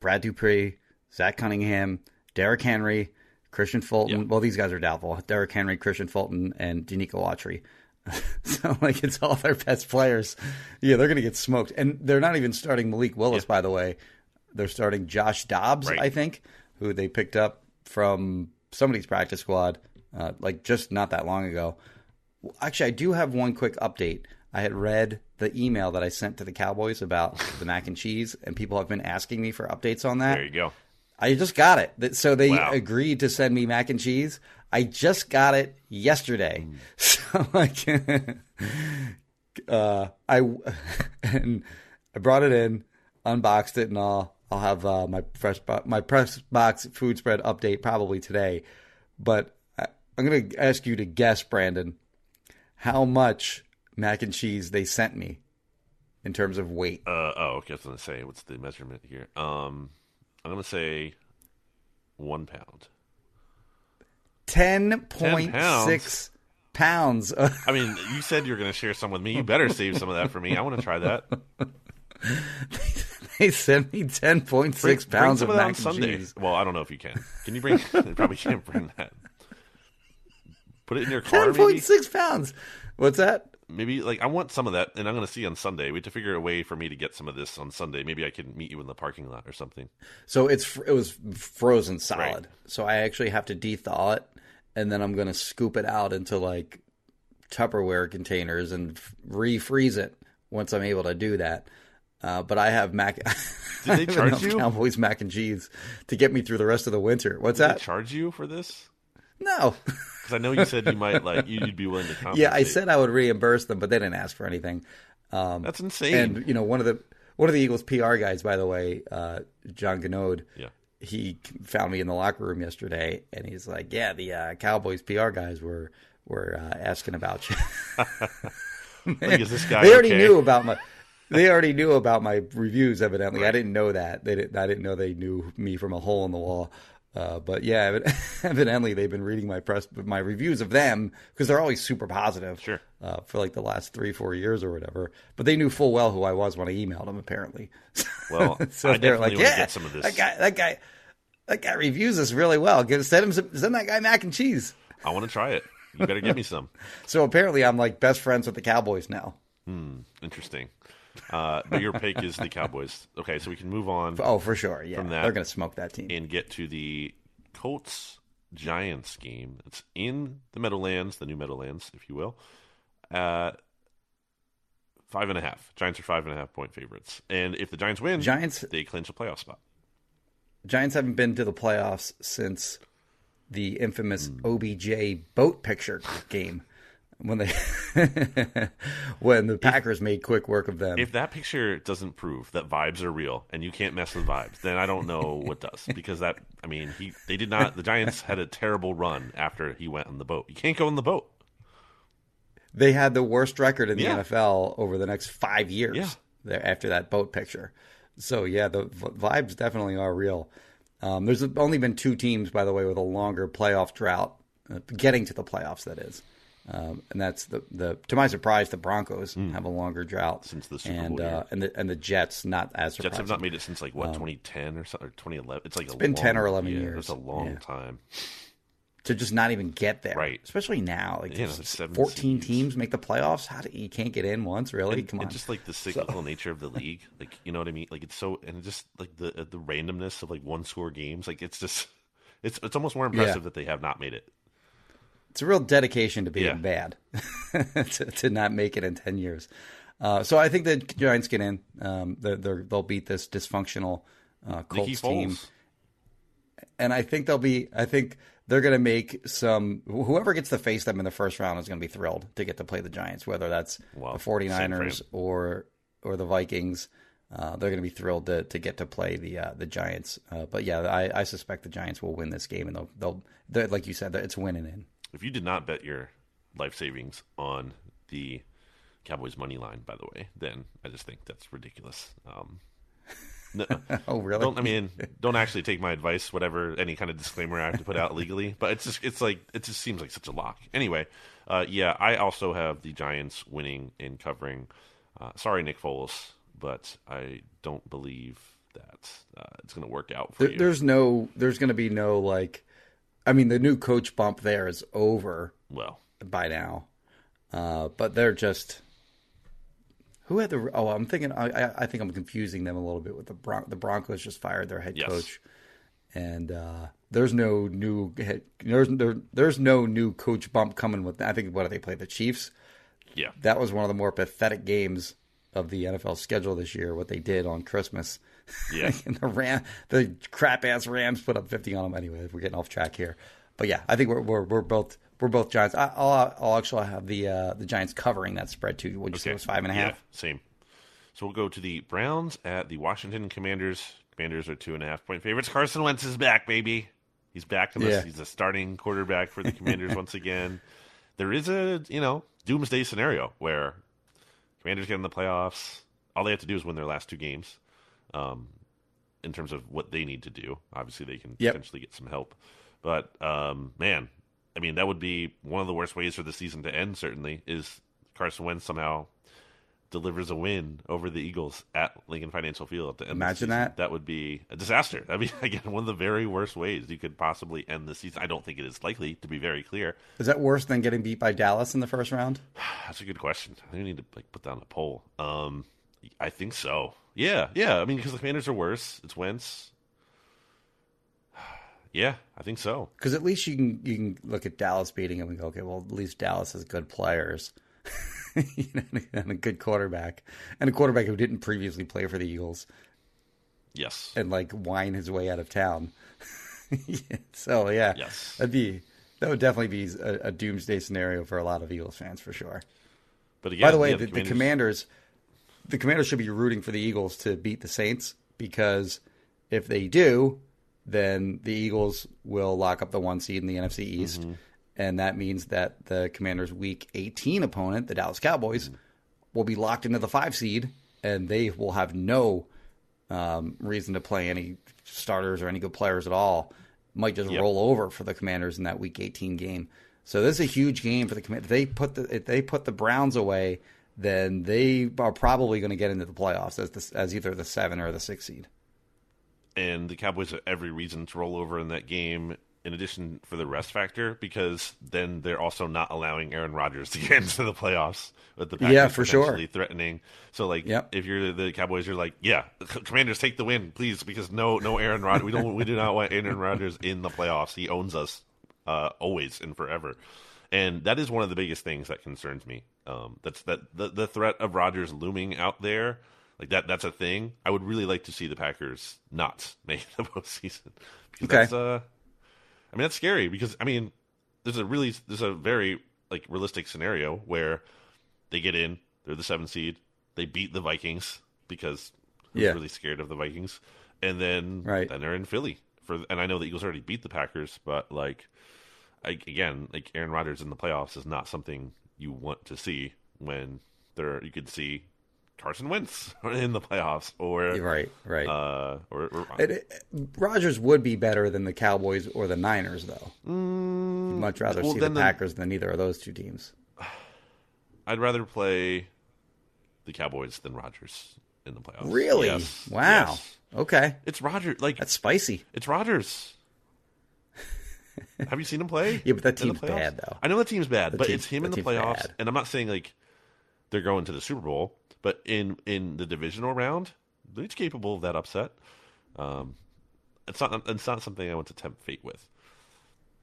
Bud Dupree, Zach Cunningham, Derrick Henry, Kristian Fulton. Yeah. Well, these guys are doubtful. Derrick Henry, Kristian Fulton, and Denico Autry. (laughs) so like it's all their best players. Yeah, they're gonna get smoked, and they're not even starting Malik Willis. By the way, they're starting Josh Dobbs, Right. I think, who they picked up from somebody's practice squad, uh, like just not that long ago. Actually, I do have one quick update. I had read the email that I sent to the Cowboys about the mac and cheese, and people have been asking me for updates on that. There you go. I just got it. So they Wow. agreed to send me mac and cheese. I just got it yesterday. (laughs) So like, (laughs) uh, I (laughs) and I brought it in, unboxed it, and all. I'll have uh, my fresh bo- my press box food spread update probably today. But I, I'm going to ask you to guess, Brandon, how much mac and cheese they sent me in terms of weight. Uh, oh, okay. I was going to say, what's the measurement here? Um, I'm going to say one pound. Ten point six pounds. (laughs) I mean, you said you're going to share some with me. You better save some of that for me. I want to try that. they sent me ten point six Bring- bring pounds some of that mac and cheese. Well, I don't know if you can. Can you bring? (laughs) you probably can't bring that. Put it in your car, Ten pounds. What's that? Maybe like I want some of that, and I'm going to see on Sunday. We have to figure a way for me to get some of this on Sunday. Maybe I can meet you in the parking lot or something. So it's it was frozen solid. Right. So I actually have to de-thaw it, and then I'm gonna scoop it out into like Tupperware containers and refreeze it once I'm able to do that. Uh, but I have mac. (laughs) Did they charge you? Cowboys mac and cheese to get me through the rest of the winter? What's Did they that? charge you for this? no. (laughs) Because I know you said you might like you'd be willing to compensate. (laughs) yeah, I said I would reimburse them, but they didn't ask for anything. Um, that's insane. And you know, one of the one of the Eagles PR guys, by the way, uh, John Ganode, yeah, he found me in the locker room yesterday, and he's like, "Yeah, the uh, Cowboys PR guys were were uh, asking about you. (laughs) like is this guy? they already okay? knew about my." They already knew about my reviews. Evidently, I didn't know that. They didn't. I didn't know they knew me from a hole in the wall. Uh, but yeah, (laughs) evidently they've been reading my press, my reviews of them because they're always super positive. Sure. Uh, for like the last three, four years or whatever. But they knew full well who I was when I emailed them. Apparently. (laughs) Well, so I they're definitely like, yeah, some of this. that guy, that guy, that guy reviews us really well. Give, send him, some, send that guy mac and cheese. I want to try it. You better get me some. (laughs) So apparently, I'm like best friends with the Cowboys now. Hmm, Interesting. Uh, but your pick is the (laughs) Cowboys. Okay, so we can move on Oh, for sure. Yeah, From that- they're gonna smoke that team. and get to the Colts Giants game. It's in the Meadowlands, the new Meadowlands, if you will. Uh, five and a half. Giants are five and a half point favorites, and if the Giants win, Giants, they clinch a playoff spot. Giants haven't been to the playoffs since the infamous Hmm. OBJ boat picture (laughs) game when they (laughs) when the Packers made quick work of them. If that picture doesn't prove that vibes are real and you can't mess with vibes, then I don't know what does. (laughs) Because that, I mean, he they did not. The Giants had a terrible run after he went on the boat. You can't go on the boat. They had the worst record in the Yeah. NFL over the next five years Yeah. there after that boat picture. So yeah, the v- vibes definitely are real. Um, there's only been two teams, by the way, with a longer playoff drought, uh, getting to the playoffs. That is, um, and that's the the. To my surprise, the Broncos have a longer drought. Since the Super and Bowl uh, and the and the Jets not as. Jets have not made it since like what 2010 or something or 2011. It's like it's Um, been 10 or 11 yeah, years. It's a long Yeah. time. to just not even get there, Right. Especially now, like Yeah, there's 14 seeds. teams make the playoffs. How do you can't get in once? Really? and, Come and on. just like the cyclical nature of the league, like you know what I mean. Like it's so, and just like the uh, the randomness of like one score games. Like it's just, it's it's almost more impressive Yeah. that they have not made it. It's a real dedication to being Yeah. bad (laughs) to, to not make it in 10 years. Uh, so i think the giants get in. Um, they're, they're, they'll beat this dysfunctional uh, colts team. And i think they'll be i think they're going to make some whoever gets to face them in the first round is going to be thrilled to get to play the giants whether that's Well, the same for 49ers or or the vikings. Uh, they're going to be thrilled to, to get to play the uh, the Giants, uh, but yeah, I, I suspect the Giants will win this game, and they'll they'll like you said, it's winning in. If you did not bet your life savings on the Cowboys money line, by the way, then I just think that's ridiculous. Um, no, (laughs) Oh, really? don't I mean don't actually take my advice, whatever any kind of disclaimer I have to put out (laughs) legally. But it's just it's like it just seems like such a lock. Anyway, uh, yeah, I also have the Giants winning and covering. Uh, sorry, Nick Foles, but I don't believe that uh, it's going to work out for There, you. there's no, there's going to be no like, I mean, the new coach bump there is over well, by now, uh, but they're just. Who had the? Oh, I'm thinking. I, I- think I'm confusing them a little bit with the Bron- the Broncos. Just fired their head Yes. coach, and uh, there's no new head. There's there, there's no new coach bump coming with. I think what do they play the Chiefs? yeah, That was one of the more pathetic games of the NFL schedule this year. What they did on Christmas. Yeah. (laughs) and the Ram, the crap ass Rams put up 50 on them anyway. We're getting off track here, but yeah, I think we're we're, we're both we're both Giants. I, I'll, I'll actually have the uh, the Giants covering that spread too. Would you say it was five and a half? Yeah, same. So we'll go to the Browns at the Washington Commanders. Commanders are two and a half point favorites. Carson Wentz is back, baby. He's back in this. Yeah. He's a starting quarterback for the (laughs) Commanders once again. There is a you know doomsday scenario where Commanders get in the playoffs. All they have to do is win their last two games. Um, in terms of what they need to do, obviously they can Yep. potentially get some help. But um, man, I mean that would be one of the worst ways for the season to end. Certainly, is Carson Wentz somehow delivers a win over the Eagles at Lincoln Financial Field at the end. of the Imagine that. That would be a disaster. I mean, (laughs) again, one of the very worst ways you could possibly end the season. I don't think it is likely, to be very clear. Is that worse than getting beat by Dallas in the first round? (sighs) That's a good question. I think we need to like put down a poll. Um, I think so. Yeah, yeah. I mean, because the Commanders are worse. It's Wentz. (sighs) Yeah, I think so. Because at least you can you can look at Dallas beating them and go, okay, well at least Dallas has good players. (laughs) You know, and a good quarterback, and a quarterback who didn't previously play for the Eagles Yes. and like whine his way out of town. (laughs) So yeah, Yes. that'd be that would definitely be a, a doomsday scenario for a lot of Eagles fans for sure. But again, By the way, yeah, the, the commanders, the commanders should be rooting for the Eagles to beat the Saints because if they do, then the Eagles will lock up the one seed in the NFC East, and that means that the Commanders' Week 18 opponent, the Dallas Cowboys, will be locked into the five seed, and they will have no um, reason to play any starters or any good players at all. Might just Yep. roll over for the Commanders in that Week 18 game. So this is a huge game for the Commanders. They put the they put the Browns away, then they are probably going to get into the playoffs as the, as either the seven or the six seed. and the Cowboys have every reason to roll over in that game. In addition, for the rest factor, because then they're also not allowing Aaron Rodgers to (laughs) get into the playoffs with the Packers Yeah, for sure. threatening. So, like, Yep. if you're the Cowboys, you're like, yeah, Commanders take the win, please, because no, no Aaron Rodgers. We don't, we do not want Aaron Rodgers in the playoffs. He owns us uh, always and forever, and that is one of the biggest things that concerns me. Um, that's that the the threat of Rodgers looming out there. Like that, that's a thing. I would really like to see the Packers not (laughs) make the postseason. Because Okay. That's, uh, I mean, that's scary because I mean, there's a really, there's a very like realistic scenario where they get in, they're the seven seed, they beat the Vikings because who's Yeah. really scared of the Vikings, and then Right. then they're in Philly for. And I know the Eagles already beat the Packers, but like, I, again, like Aaron Rodgers in the playoffs is not something you want to see when there you could see Carson Wentz (laughs) in the playoffs or Right, right. uh, or, or Rodgers would be better than the Cowboys or the Niners, though. You'd much rather Mm, well, see the Packers than either of those two teams. (sighs) I'd rather play the Cowboys than Rodgers in the playoffs. Really? Yes. Wow. Yes. Okay, It's Rodgers. Like that's spicy. it's Rodgers. (laughs) Have you seen him play? Yeah, but that team's bad, though. I know the team's bad, The but team- it's him in the playoffs. bad. And I'm not saying like they're going to the Super Bowl, but in in the divisional round, he's capable of that upset. Um, it's not it's not something I want to tempt fate with.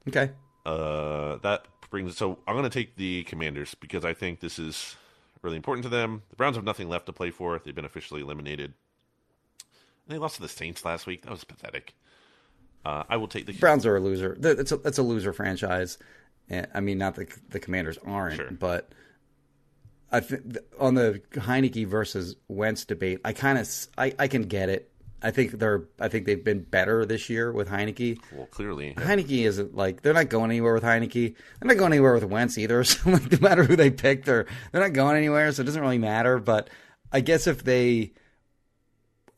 Okay, Uh, that brings so I'm going to take the Commanders because I think this is really important to them. The Browns have nothing left to play for; they've been officially eliminated. And they lost to the Saints last week. That was pathetic. Uh, I will take the Browns are a loser. Th- It's a it's a loser franchise. And, I mean, not the the Commanders aren't, Sure. but I think on the Heinicke versus Wentz debate, I kind of I, I can get it. I think they're. I think they've been better this year with Heinicke. Well, clearly, Heinicke isn't like they're not going anywhere with Heinicke. They're not going anywhere with Wentz either. (laughs) So like, no matter who they pick, they're they're not going anywhere. So it doesn't really matter. But I guess if they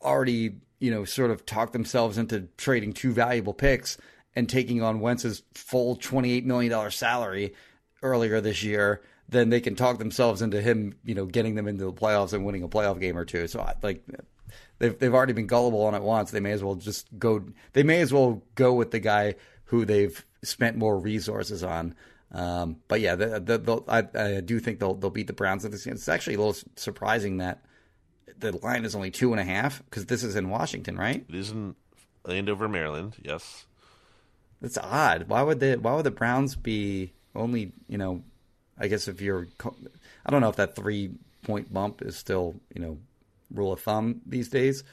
already you know sort of talk themselves into trading two valuable picks and taking on Wentz's full twenty eight million dollar salary earlier this year, then they can talk themselves into him you know getting them into the playoffs and winning a playoff game or two. So I, like they've they've already been gullible on it once. They may as well just go. They may as well go with the guy who they've spent more resources on. Um, but yeah, the, the, the, I, I do think they'll they'll beat the Browns at this game. It's actually a little surprising that the line is only two and a half because this is in Washington, right? it is in Landover, Maryland. Yes, That's odd. Why would the Why would the Browns be only? You know, I guess if you're, I don't know if that three point bump is still you know rule of thumb these days.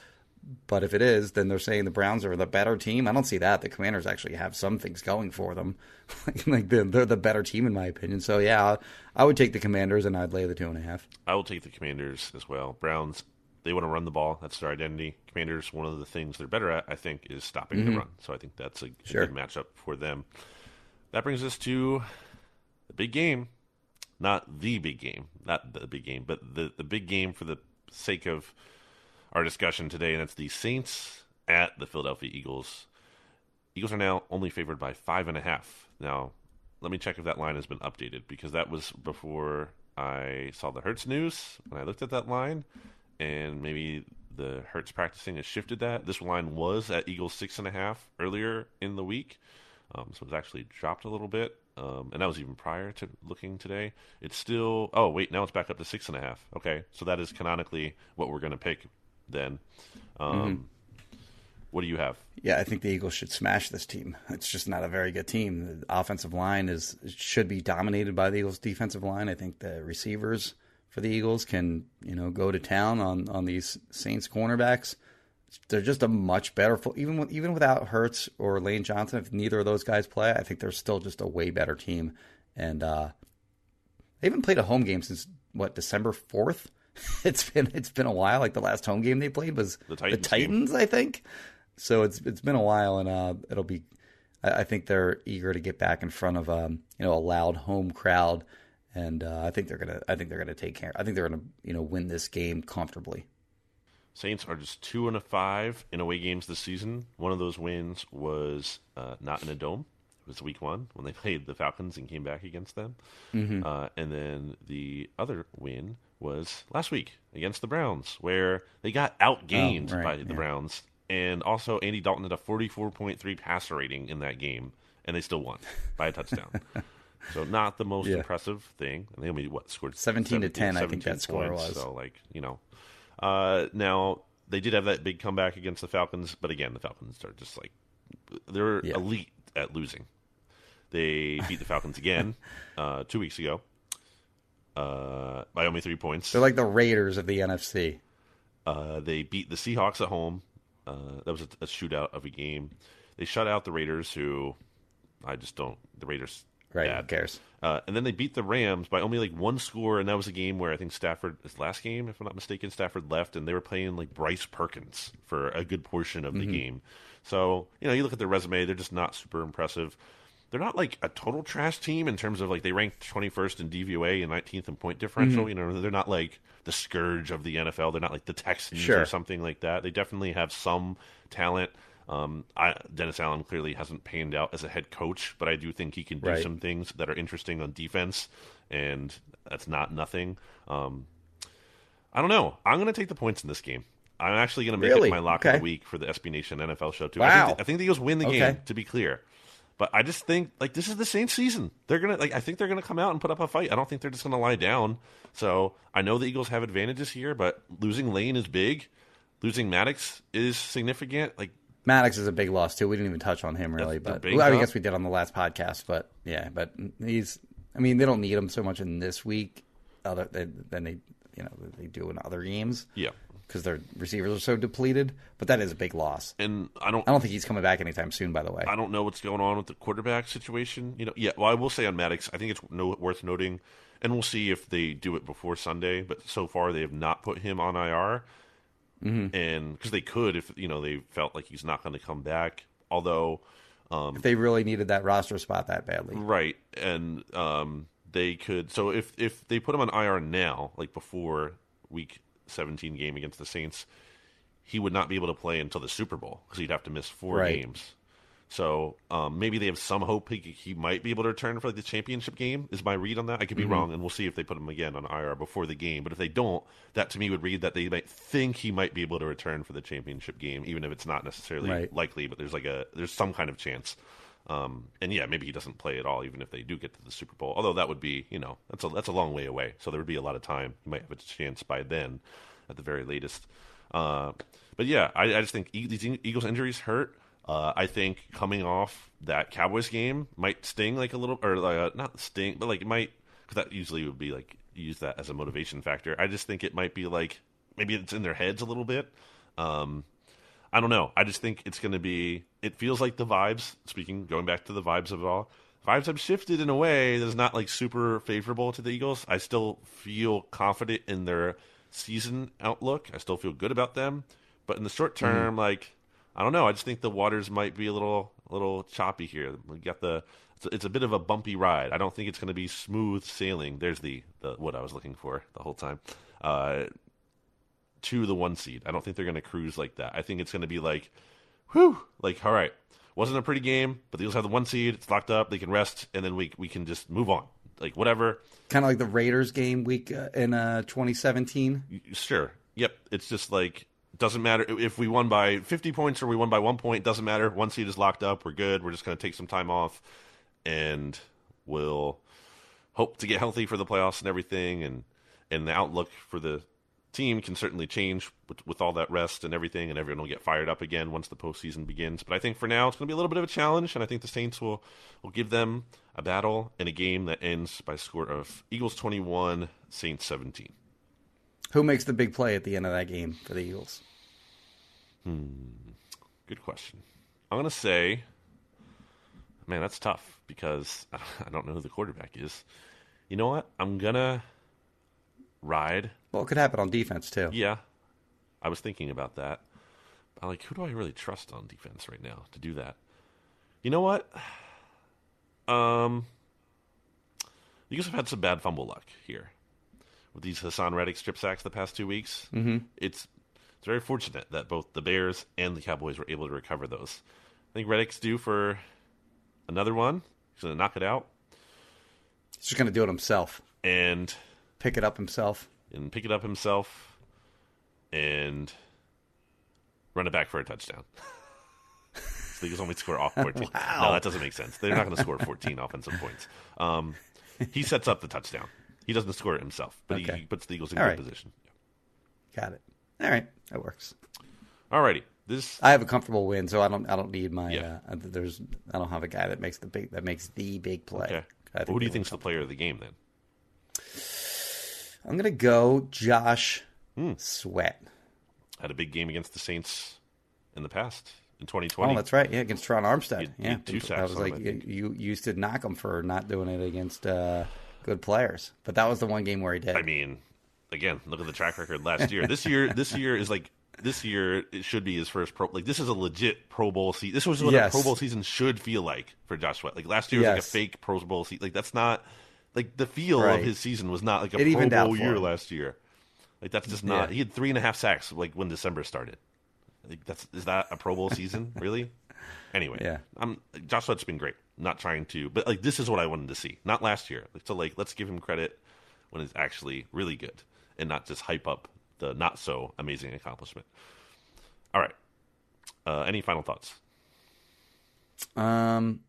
But if it is, then they're saying the Browns are the better team. I don't see that. The Commanders actually have some things going for them. (laughs) like they're, they're the better team in my opinion. So yeah, I would take the Commanders and I'd lay the two and a half. I will take the Commanders as well. Browns, they want to run the ball. That's their identity. Commanders, one of the things they're better at, I think, is stopping the mm-hmm. run. So I think that's a, a good matchup for them. That brings us to the big game. Not the big game, not the big game, but the, the big game for the sake of our discussion today, and that's the Saints at the Philadelphia Eagles. Eagles are now only favored by five and a half. Now, let me check if that line has been updated because that was before I saw the Hurts news when I looked at that line, and maybe the Hurts practicing has shifted that. This line was at Eagles six and a half earlier in the week, um, so it's actually dropped a little bit, um, and that was even prior to looking today. It's still oh wait now it's back up to six and a half. Okay, so that is canonically what we're going to pick then. Um, What do you have? Yeah, I think the Eagles should smash this team. It's just not a very good team. The offensive line is should be dominated by the Eagles' defensive line. I think the receivers for the Eagles can, you know, go to town on on these Saints cornerbacks. They're just a much better even with, even without Hurts or Lane Johnson. If neither of those guys play, I think they're still just a way better team. And uh, they haven't played a home game since what December fourth. (laughs) It's been it's been a while. Like the last home game they played was The Titans the. Titans I think. So it's it's been a while, and uh, it'll be. I, I think they're eager to get back in front of um, you know a loud home crowd, and uh, I think they're gonna. I think they're gonna take care. I think they're gonna you know win this game comfortably. Saints are just two and a five in away games this season. One of those wins was uh, not in a dome. It was week one when they (laughs) played the Falcons and came back against them. Uh, and then the other win was last week against the Browns, where they got outgained Oh, right, by the yeah. Browns. And also, Andy Dalton had a 44.3 passer rating in that game, and they still won by a touchdown. (laughs) so, not the most Yeah. impressive thing. And they only, what, scored 17 to 10, I think 17 that score points. was. So, like, you know, uh, now they did have that big comeback against the Falcons, but again, the Falcons are just like they're Yeah. elite at losing. They beat the Falcons again (laughs) uh, two weeks ago uh, by only three points. They're like the Raiders of the NFC. Uh, they beat the Seahawks at home. Uh, that was a, a shootout of a game. They shut out the Raiders, who I just don't. The Raiders, Right? bad. Who cares? Uh, and then they beat the Rams by only like one score, and that was a game where I think Stafford, his last game, if I'm not mistaken, Stafford left, and they were playing like Bryce Perkins for a good portion of the game. So you know, you look at their resume; they're just not super impressive. They're not like a total trash team in terms of like they ranked 21st in DVOA and 19th in point differential. You know, they're not like the scourge of the NFL. They're not like the Texans Sure. or something like that. They definitely have some talent. Um, I, Dennis Allen clearly hasn't panned out as a head coach, but I do think he can do Right. some things that are interesting on defense, and that's not nothing. Um, I don't know. I'm going to take the points in this game. I'm actually going to make Really? it my lock of the week for the SB Nation NFL show too. I Wow. think, the, I think the Eagles win the Okay. game. To be clear, but I just think like this is the Saints season. They're gonna like I think they're gonna come out and put up a fight. I don't think they're just gonna lie down. So I know the Eagles have advantages here, but losing Lane is big. Losing Maddox is significant. Like Maddox is a big loss too. We didn't even touch on him really, but well, I guess we did on the last podcast. But yeah, but he's. I mean, they don't need him so much in this week, other than than they you know they do in other games yeah, because their receivers are so depleted. But that is a big loss. and I don't I don't think he's coming back anytime soon. By the way, I don't know what's going on with the quarterback situation. You know, yeah. Well, I will say on Maddox, I think it's no, worth noting, and we'll see if they do it before Sunday. But so far, they have not put him on IR. And because they could if you know they felt like he's not going to come back. Although, If they really needed that roster spot that badly. right, and um, they could. So if if they put him on IR now, like before Week 17 game against the Saints, he would not be able to play until the Super Bowl because he'd have to miss four Right. games. So um, maybe they have some hope he, he might be able to return for like the championship game. Is my read on that? I could be Mm-hmm. wrong, and we'll see if they put him again on IR before the game. But if they don't, that to me would read that they might think he might be able to return for the championship game, even if it's not necessarily Right. likely. But there's like a there's some kind of chance. Um, and yeah, maybe he doesn't play at all, even if they do get to the Super Bowl. Although that would be, you know, that's a that's a long way away. So there would be a lot of time. He might have a chance by then, at the very latest. Uh, but yeah, I, I just think these Eagles injuries hurt. Uh, I think coming off that Cowboys game might sting like a little, or uh, not sting, but like it might, because that usually would be like use that as a motivation factor. I just think it might be like maybe it's in their heads a little bit. Um, I don't know. I just think it's going to be. It feels like the vibes. Speaking, going back to the vibes of it all, vibes have shifted in a way that's not like super favorable to the Eagles. I still feel confident in their season outlook. I still feel good about them, but in the short term, like I don't know. I just think the waters might be a little, a little choppy here. We got the. It's a, it's a bit of a bumpy ride. I don't think it's going to be smooth sailing. There's the, the what I was looking for the whole time. Uh, to the one seed. I don't think they're going to cruise like that. I think it's going to be like, whew, like all right, wasn't a pretty game, but the Eagles have the one seed. It's locked up. They can rest, and then we we can just move on. Like whatever. Kind of like the Raiders game week uh, in uh, 2017. Sure. Yep. It's just like doesn't matter if we won by 50 points or we won by one point. Doesn't matter. One seed is locked up. We're good. We're just going to take some time off, and we'll hope to get healthy for the playoffs and everything. And and the outlook for the team can certainly change with, with all that rest and everything, and everyone will get fired up again once the postseason begins. But I think for now it's going to be a little bit of a challenge, and I think the Saints will will give them a battle in a game that ends by a score of Eagles 21, Saints 17. Who makes the big play at the end of that game for the Eagles? Good question. I'm going to say, man, that's tough because (laughs) I don't know who the quarterback is. You know what? I'm going to ride. Well, it could happen on defense too. Yeah, I was thinking about that. I'm like, who do I really trust on defense right now to do that? You know what? (sighs) Um, the Eagles have had some bad fumble luck here with these Haason Reddick strip sacks the past two weeks. Mm-hmm. It's it's very fortunate that both the Bears and the Cowboys were able to recover those. I think Reddick's due for another one. He's going to knock it out He's just going to do it himself. and Pick it up himself. and pick it up himself and run it back for a touchdown. (laughs) so the Eagles only score off 14. (laughs) No, that doesn't make sense. They're not going to score 14 (laughs) offensive points. Um, he sets up the touchdown. He doesn't score it himself, but Okay. he puts the Eagles in All good right. position. Got it. All right, that works. Alrighty. This I have a comfortable win, so I don't. I don't need my. Yeah. Uh, there's. I don't have a guy that makes the big. That makes the big play. okay. Well, who do you think's the player of the game then? I'm gonna go Josh Hmm. Sweat. Had a big game against the Saints in the past in 2020. Oh, that's right. Yeah, against Terron Armstead. He- he yeah, two sacks I was like, you you used to knock him for not doing it against uh, good players, but that was the one game where he did. I mean, again, look at the track record last year. This year, this year is like this year. It should be his first pro. Like this is a legit Pro Bowl season. This was what Yes. a Pro Bowl season should feel like for Josh Sweat. Like last year was like a fake Pro Bowl season. Like that's not like the feel Right. of his season was not like a It Pro Bowl year him. last year. Like that's just not. Yeah. He had three and a half sacks like when December started. Like that's is that a Pro Bowl season (laughs) really? Anyway, Yeah. I'm Josh Sweat's been great. Not trying to, but like this is what I wanted to see. Not last year. So like let's give him credit when it's actually really good and not just hype up the not so amazing accomplishment. All right. Uh, any final thoughts? Um,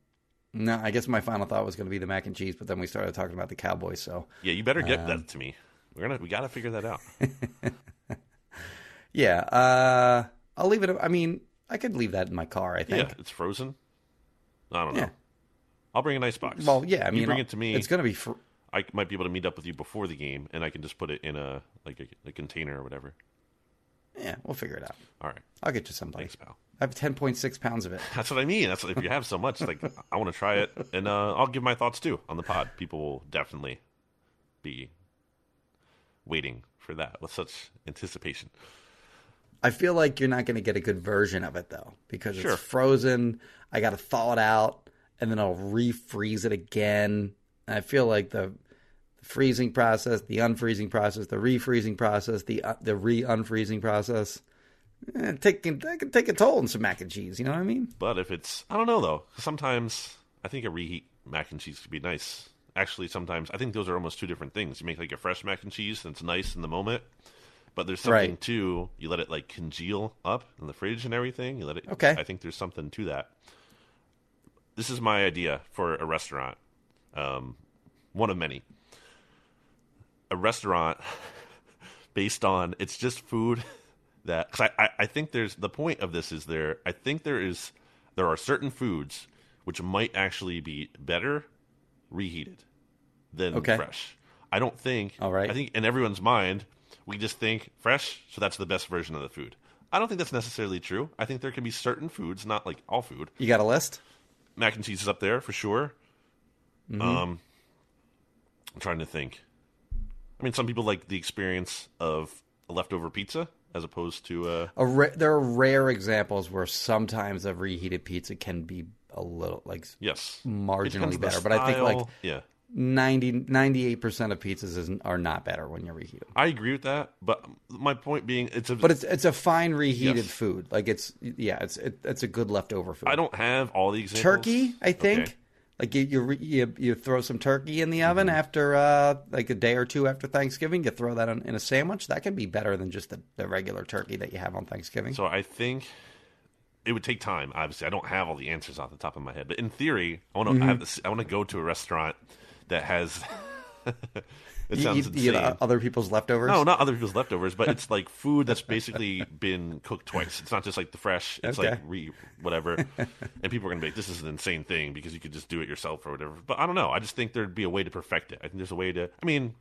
no, I guess my final thought was going to be the mac and cheese, but then we started talking about the Cowboys. So Yeah, you better get Um, that to me. We're gonna we gotta figure that out. (laughs) yeah, uh, I'll leave it. I mean, I could leave that in my car. I think. yeah, it's frozen. I don't know. Yeah. I'll bring an ice box. Well, yeah. I mean, you bring I'll- it to me. It's going to be. Fr- I might be able to meet up with you before the game, and I can just put it in a like a, a container or whatever. yeah, we'll figure it out. All right. I'll get you someplace. Thanks, pal. I have ten point six pounds of it. (laughs) That's what I mean. That's if you have so much, like I want to try it, and uh, I'll give my thoughts too on the pod. People will definitely be waiting for that with such anticipation. I feel like you're not going to get a good version of it though because Sure. it's frozen. I got to thaw it out and then I'll refreeze it again. And I feel like the freezing process, the unfreezing process, the refreezing process, the uh, the re-unfreezing process, eh, take that can take a toll on some mac and cheese. You know what I mean? But if it's, I don't know though. Sometimes I think a reheat mac and cheese could be nice. Actually, sometimes I think those are almost two different things. You make like a fresh mac and cheese, and it's nice in the moment. But there's something Right. too. You let it like congeal up in the fridge and everything. You let it. Okay. I think there's something to that. This is my idea for a restaurant. Um, one of many. A restaurant (laughs) based on it's just food (laughs) that cause I, I, I think there's the point of this is there I think there is there are certain foods which might actually be better reheated than Okay. fresh. I don't think All right. I think in everyone's mind we just think fresh, so that's the best version of the food. I don't think that's necessarily true. I think there can be certain foods, not like all food. You got a list? Mac and cheese is up there for sure. Mm-hmm. Um, I'm trying to think. I mean, some people like the experience of a leftover pizza as opposed to uh, A ra- there are rare examples where sometimes a reheated pizza can be a little like yes, Marginally It depends on the better, but I think, like- yeah, 90 98% of pizzas is are not better when you reheat them. I agree with that. But my point being, it's a But it's it's a fine reheated Yes. food. Like it's yeah, it's it, it's a good leftover food. I don't have all the examples. turkey, I think. Okay. Like you, you re- you you throw some turkey in the oven Mm-hmm. after uh like a day or two after Thanksgiving. You throw that on, in a sandwich. That can be better than just the, the regular turkey that you have on Thanksgiving. So I think it would take time. Obviously, I don't have all the answers off the top of my head, but in theory, I want to Mm-hmm. have this. I want to go to a restaurant that has. (laughs) it sounds insane. you eat other people's leftovers. No, not other people's leftovers, but it's (laughs) like food that's basically been cooked twice. It's not just like the fresh. It's Okay. like re whatever. and people are gonna be like, "This is an insane thing" because you could just do it yourself or whatever. But I don't know. I just think there'd be a way to perfect it. I think there's a way to. I mean,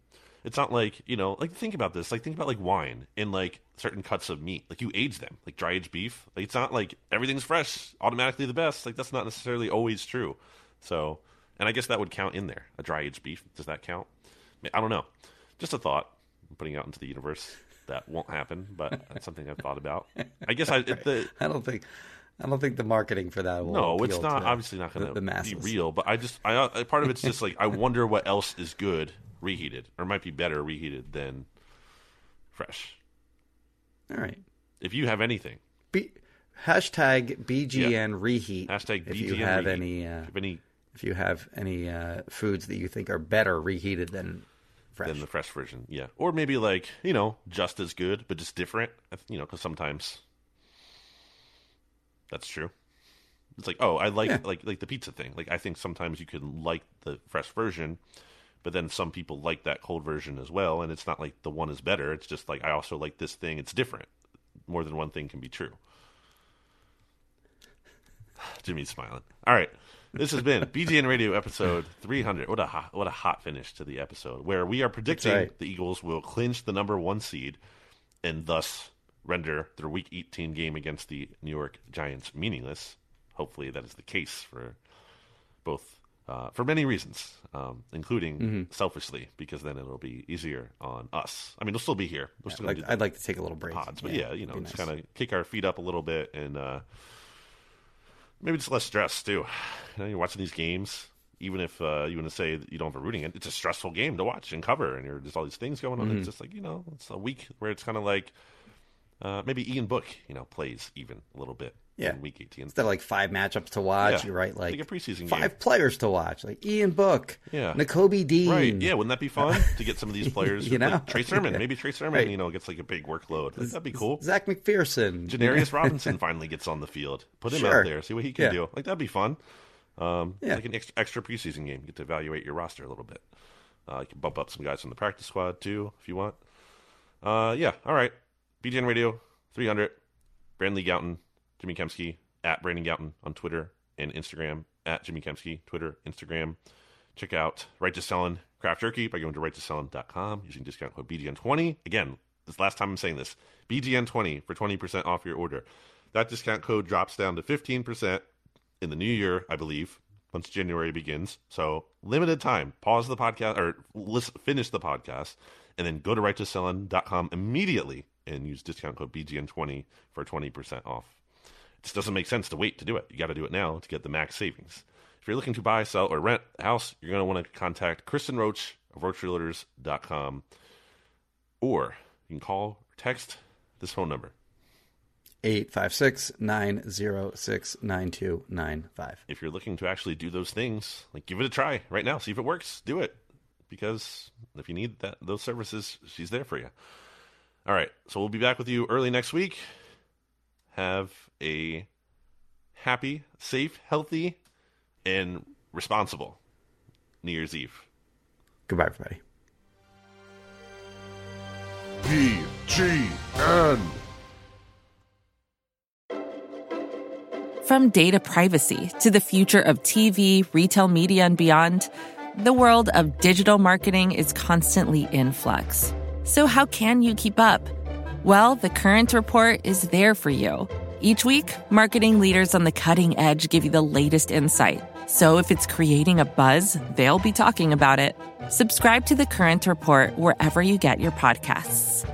it's not like you know, like think about this. Like think about like wine and like certain cuts of meat. Like you age them, like dry aged beef. Like it's not like everything's fresh automatically the best. Like that's not necessarily always true. So, and I guess that would count in there. A dry aged beef does that count? I don't know. Just a thought I'm putting out into the universe. That won't happen, but that's something I've thought about. I guess I the (laughs) I don't think I don't think the marketing for that will. no, it's not obviously not going to be real. But I just I part of it's just like I wonder what else is good reheated or might be better reheated than fresh. All right. If you have anything, B- hashtag BGN Yeah. reheat. hashtag if BGN you have reheat. any uh, if any if you have any uh, foods that you think are better reheated than fresh. than the fresh version, yeah, or maybe like you know just as good but just different. You know, because sometimes that's true. It's like oh, I like Yeah. like like the pizza thing. Like I think sometimes you can like the fresh version, but then some people like that cold version as well. And it's not like the one is better. It's just like I also like this thing. It's different. More than one thing can be true. (sighs) Jimmy's smiling. All right. This has been BGN Radio episode 300. What a hot, what a hot finish to the episode, where we are predicting right. the Eagles will clinch the number one seed, and thus render their Week 18 game against the New York Giants meaningless. Hopefully, that is the case for both uh, for many reasons, um, including Mm-hmm. selfishly, because then it'll be easier on us. I mean, we'll still be here. We're still I'd like, I'd like to take a little break. pods, but yeah, you know, be just kind of kick our feet up a little bit and uh, maybe just less stress too. (sighs) You know, you're watching these games, even if uh, you want to say that you don't have a rooting it, it's a stressful game to watch and cover, and there's all these things going on. Mm-hmm. It's just like you know, it's a week where it's kind of like uh, maybe Ian Book, you know, plays even a little bit Yeah. in week 18. Instead of like five matchups to watch, Yeah. you write like Like a preseason five game. players to watch, like Ian Book, Yeah. Nakobe Dean, Right? Yeah, wouldn't that be fun (laughs) to get some of these players? You know? like Trey Sermon, maybe Trey Sermon, Right. you know, gets like a big workload. That'd be cool. Zech McPhearson, Janarius (laughs) Robinson finally gets on the field. Put him Sure. out there, see what he can Yeah. do. Like that'd be fun. Um, Yeah. like an extra, extra preseason game. You get to evaluate your roster a little bit. Uh, you can bump up some guys from the practice squad too, if you want. Uh, yeah, all right. BGN Radio 300. Brandon Lee Gowton, Jimmy Kempski at Brandon Gowton on Twitter and Instagram at Jimmy Kempski Twitter, Instagram. Check out Righteous Felon Craft Jerky by going to righteousfelon.com using discount code BGN20. Again, this last time I'm saying this, BGN20 for 20% off your order. That discount code drops down to 15% in the new year, I believe, once January begins. So limited time. Pause the podcast or listen, finish the podcast and then go to righteousfelon.com immediately and use discount code BGN20 for 20% off. It just doesn't make sense to wait to do it. You got to do it now to get the max savings. If you're looking to buy, sell, or rent a house, you're going to want to contact Kristen Roach of RoachRealtors.com or you can call or text this phone number 856 906 9295. if you're looking to actually do those things, like give it a try right now, see if it works. Do it because if you need that those services, she's there for you. All right, so we'll be back with you early next week. Have a happy, safe, healthy, and responsible New Year's Eve. Goodbye, everybody. BGN. From data privacy to the future of TV, retail media, and beyond, the world of digital marketing is constantly in flux. So, how can you keep up? Well, the Current Report is there for you. Each week, marketing leaders on the cutting edge give you the latest insight. So, if it's creating a buzz, they'll be talking about it. Subscribe to the Current Report wherever you get your podcasts.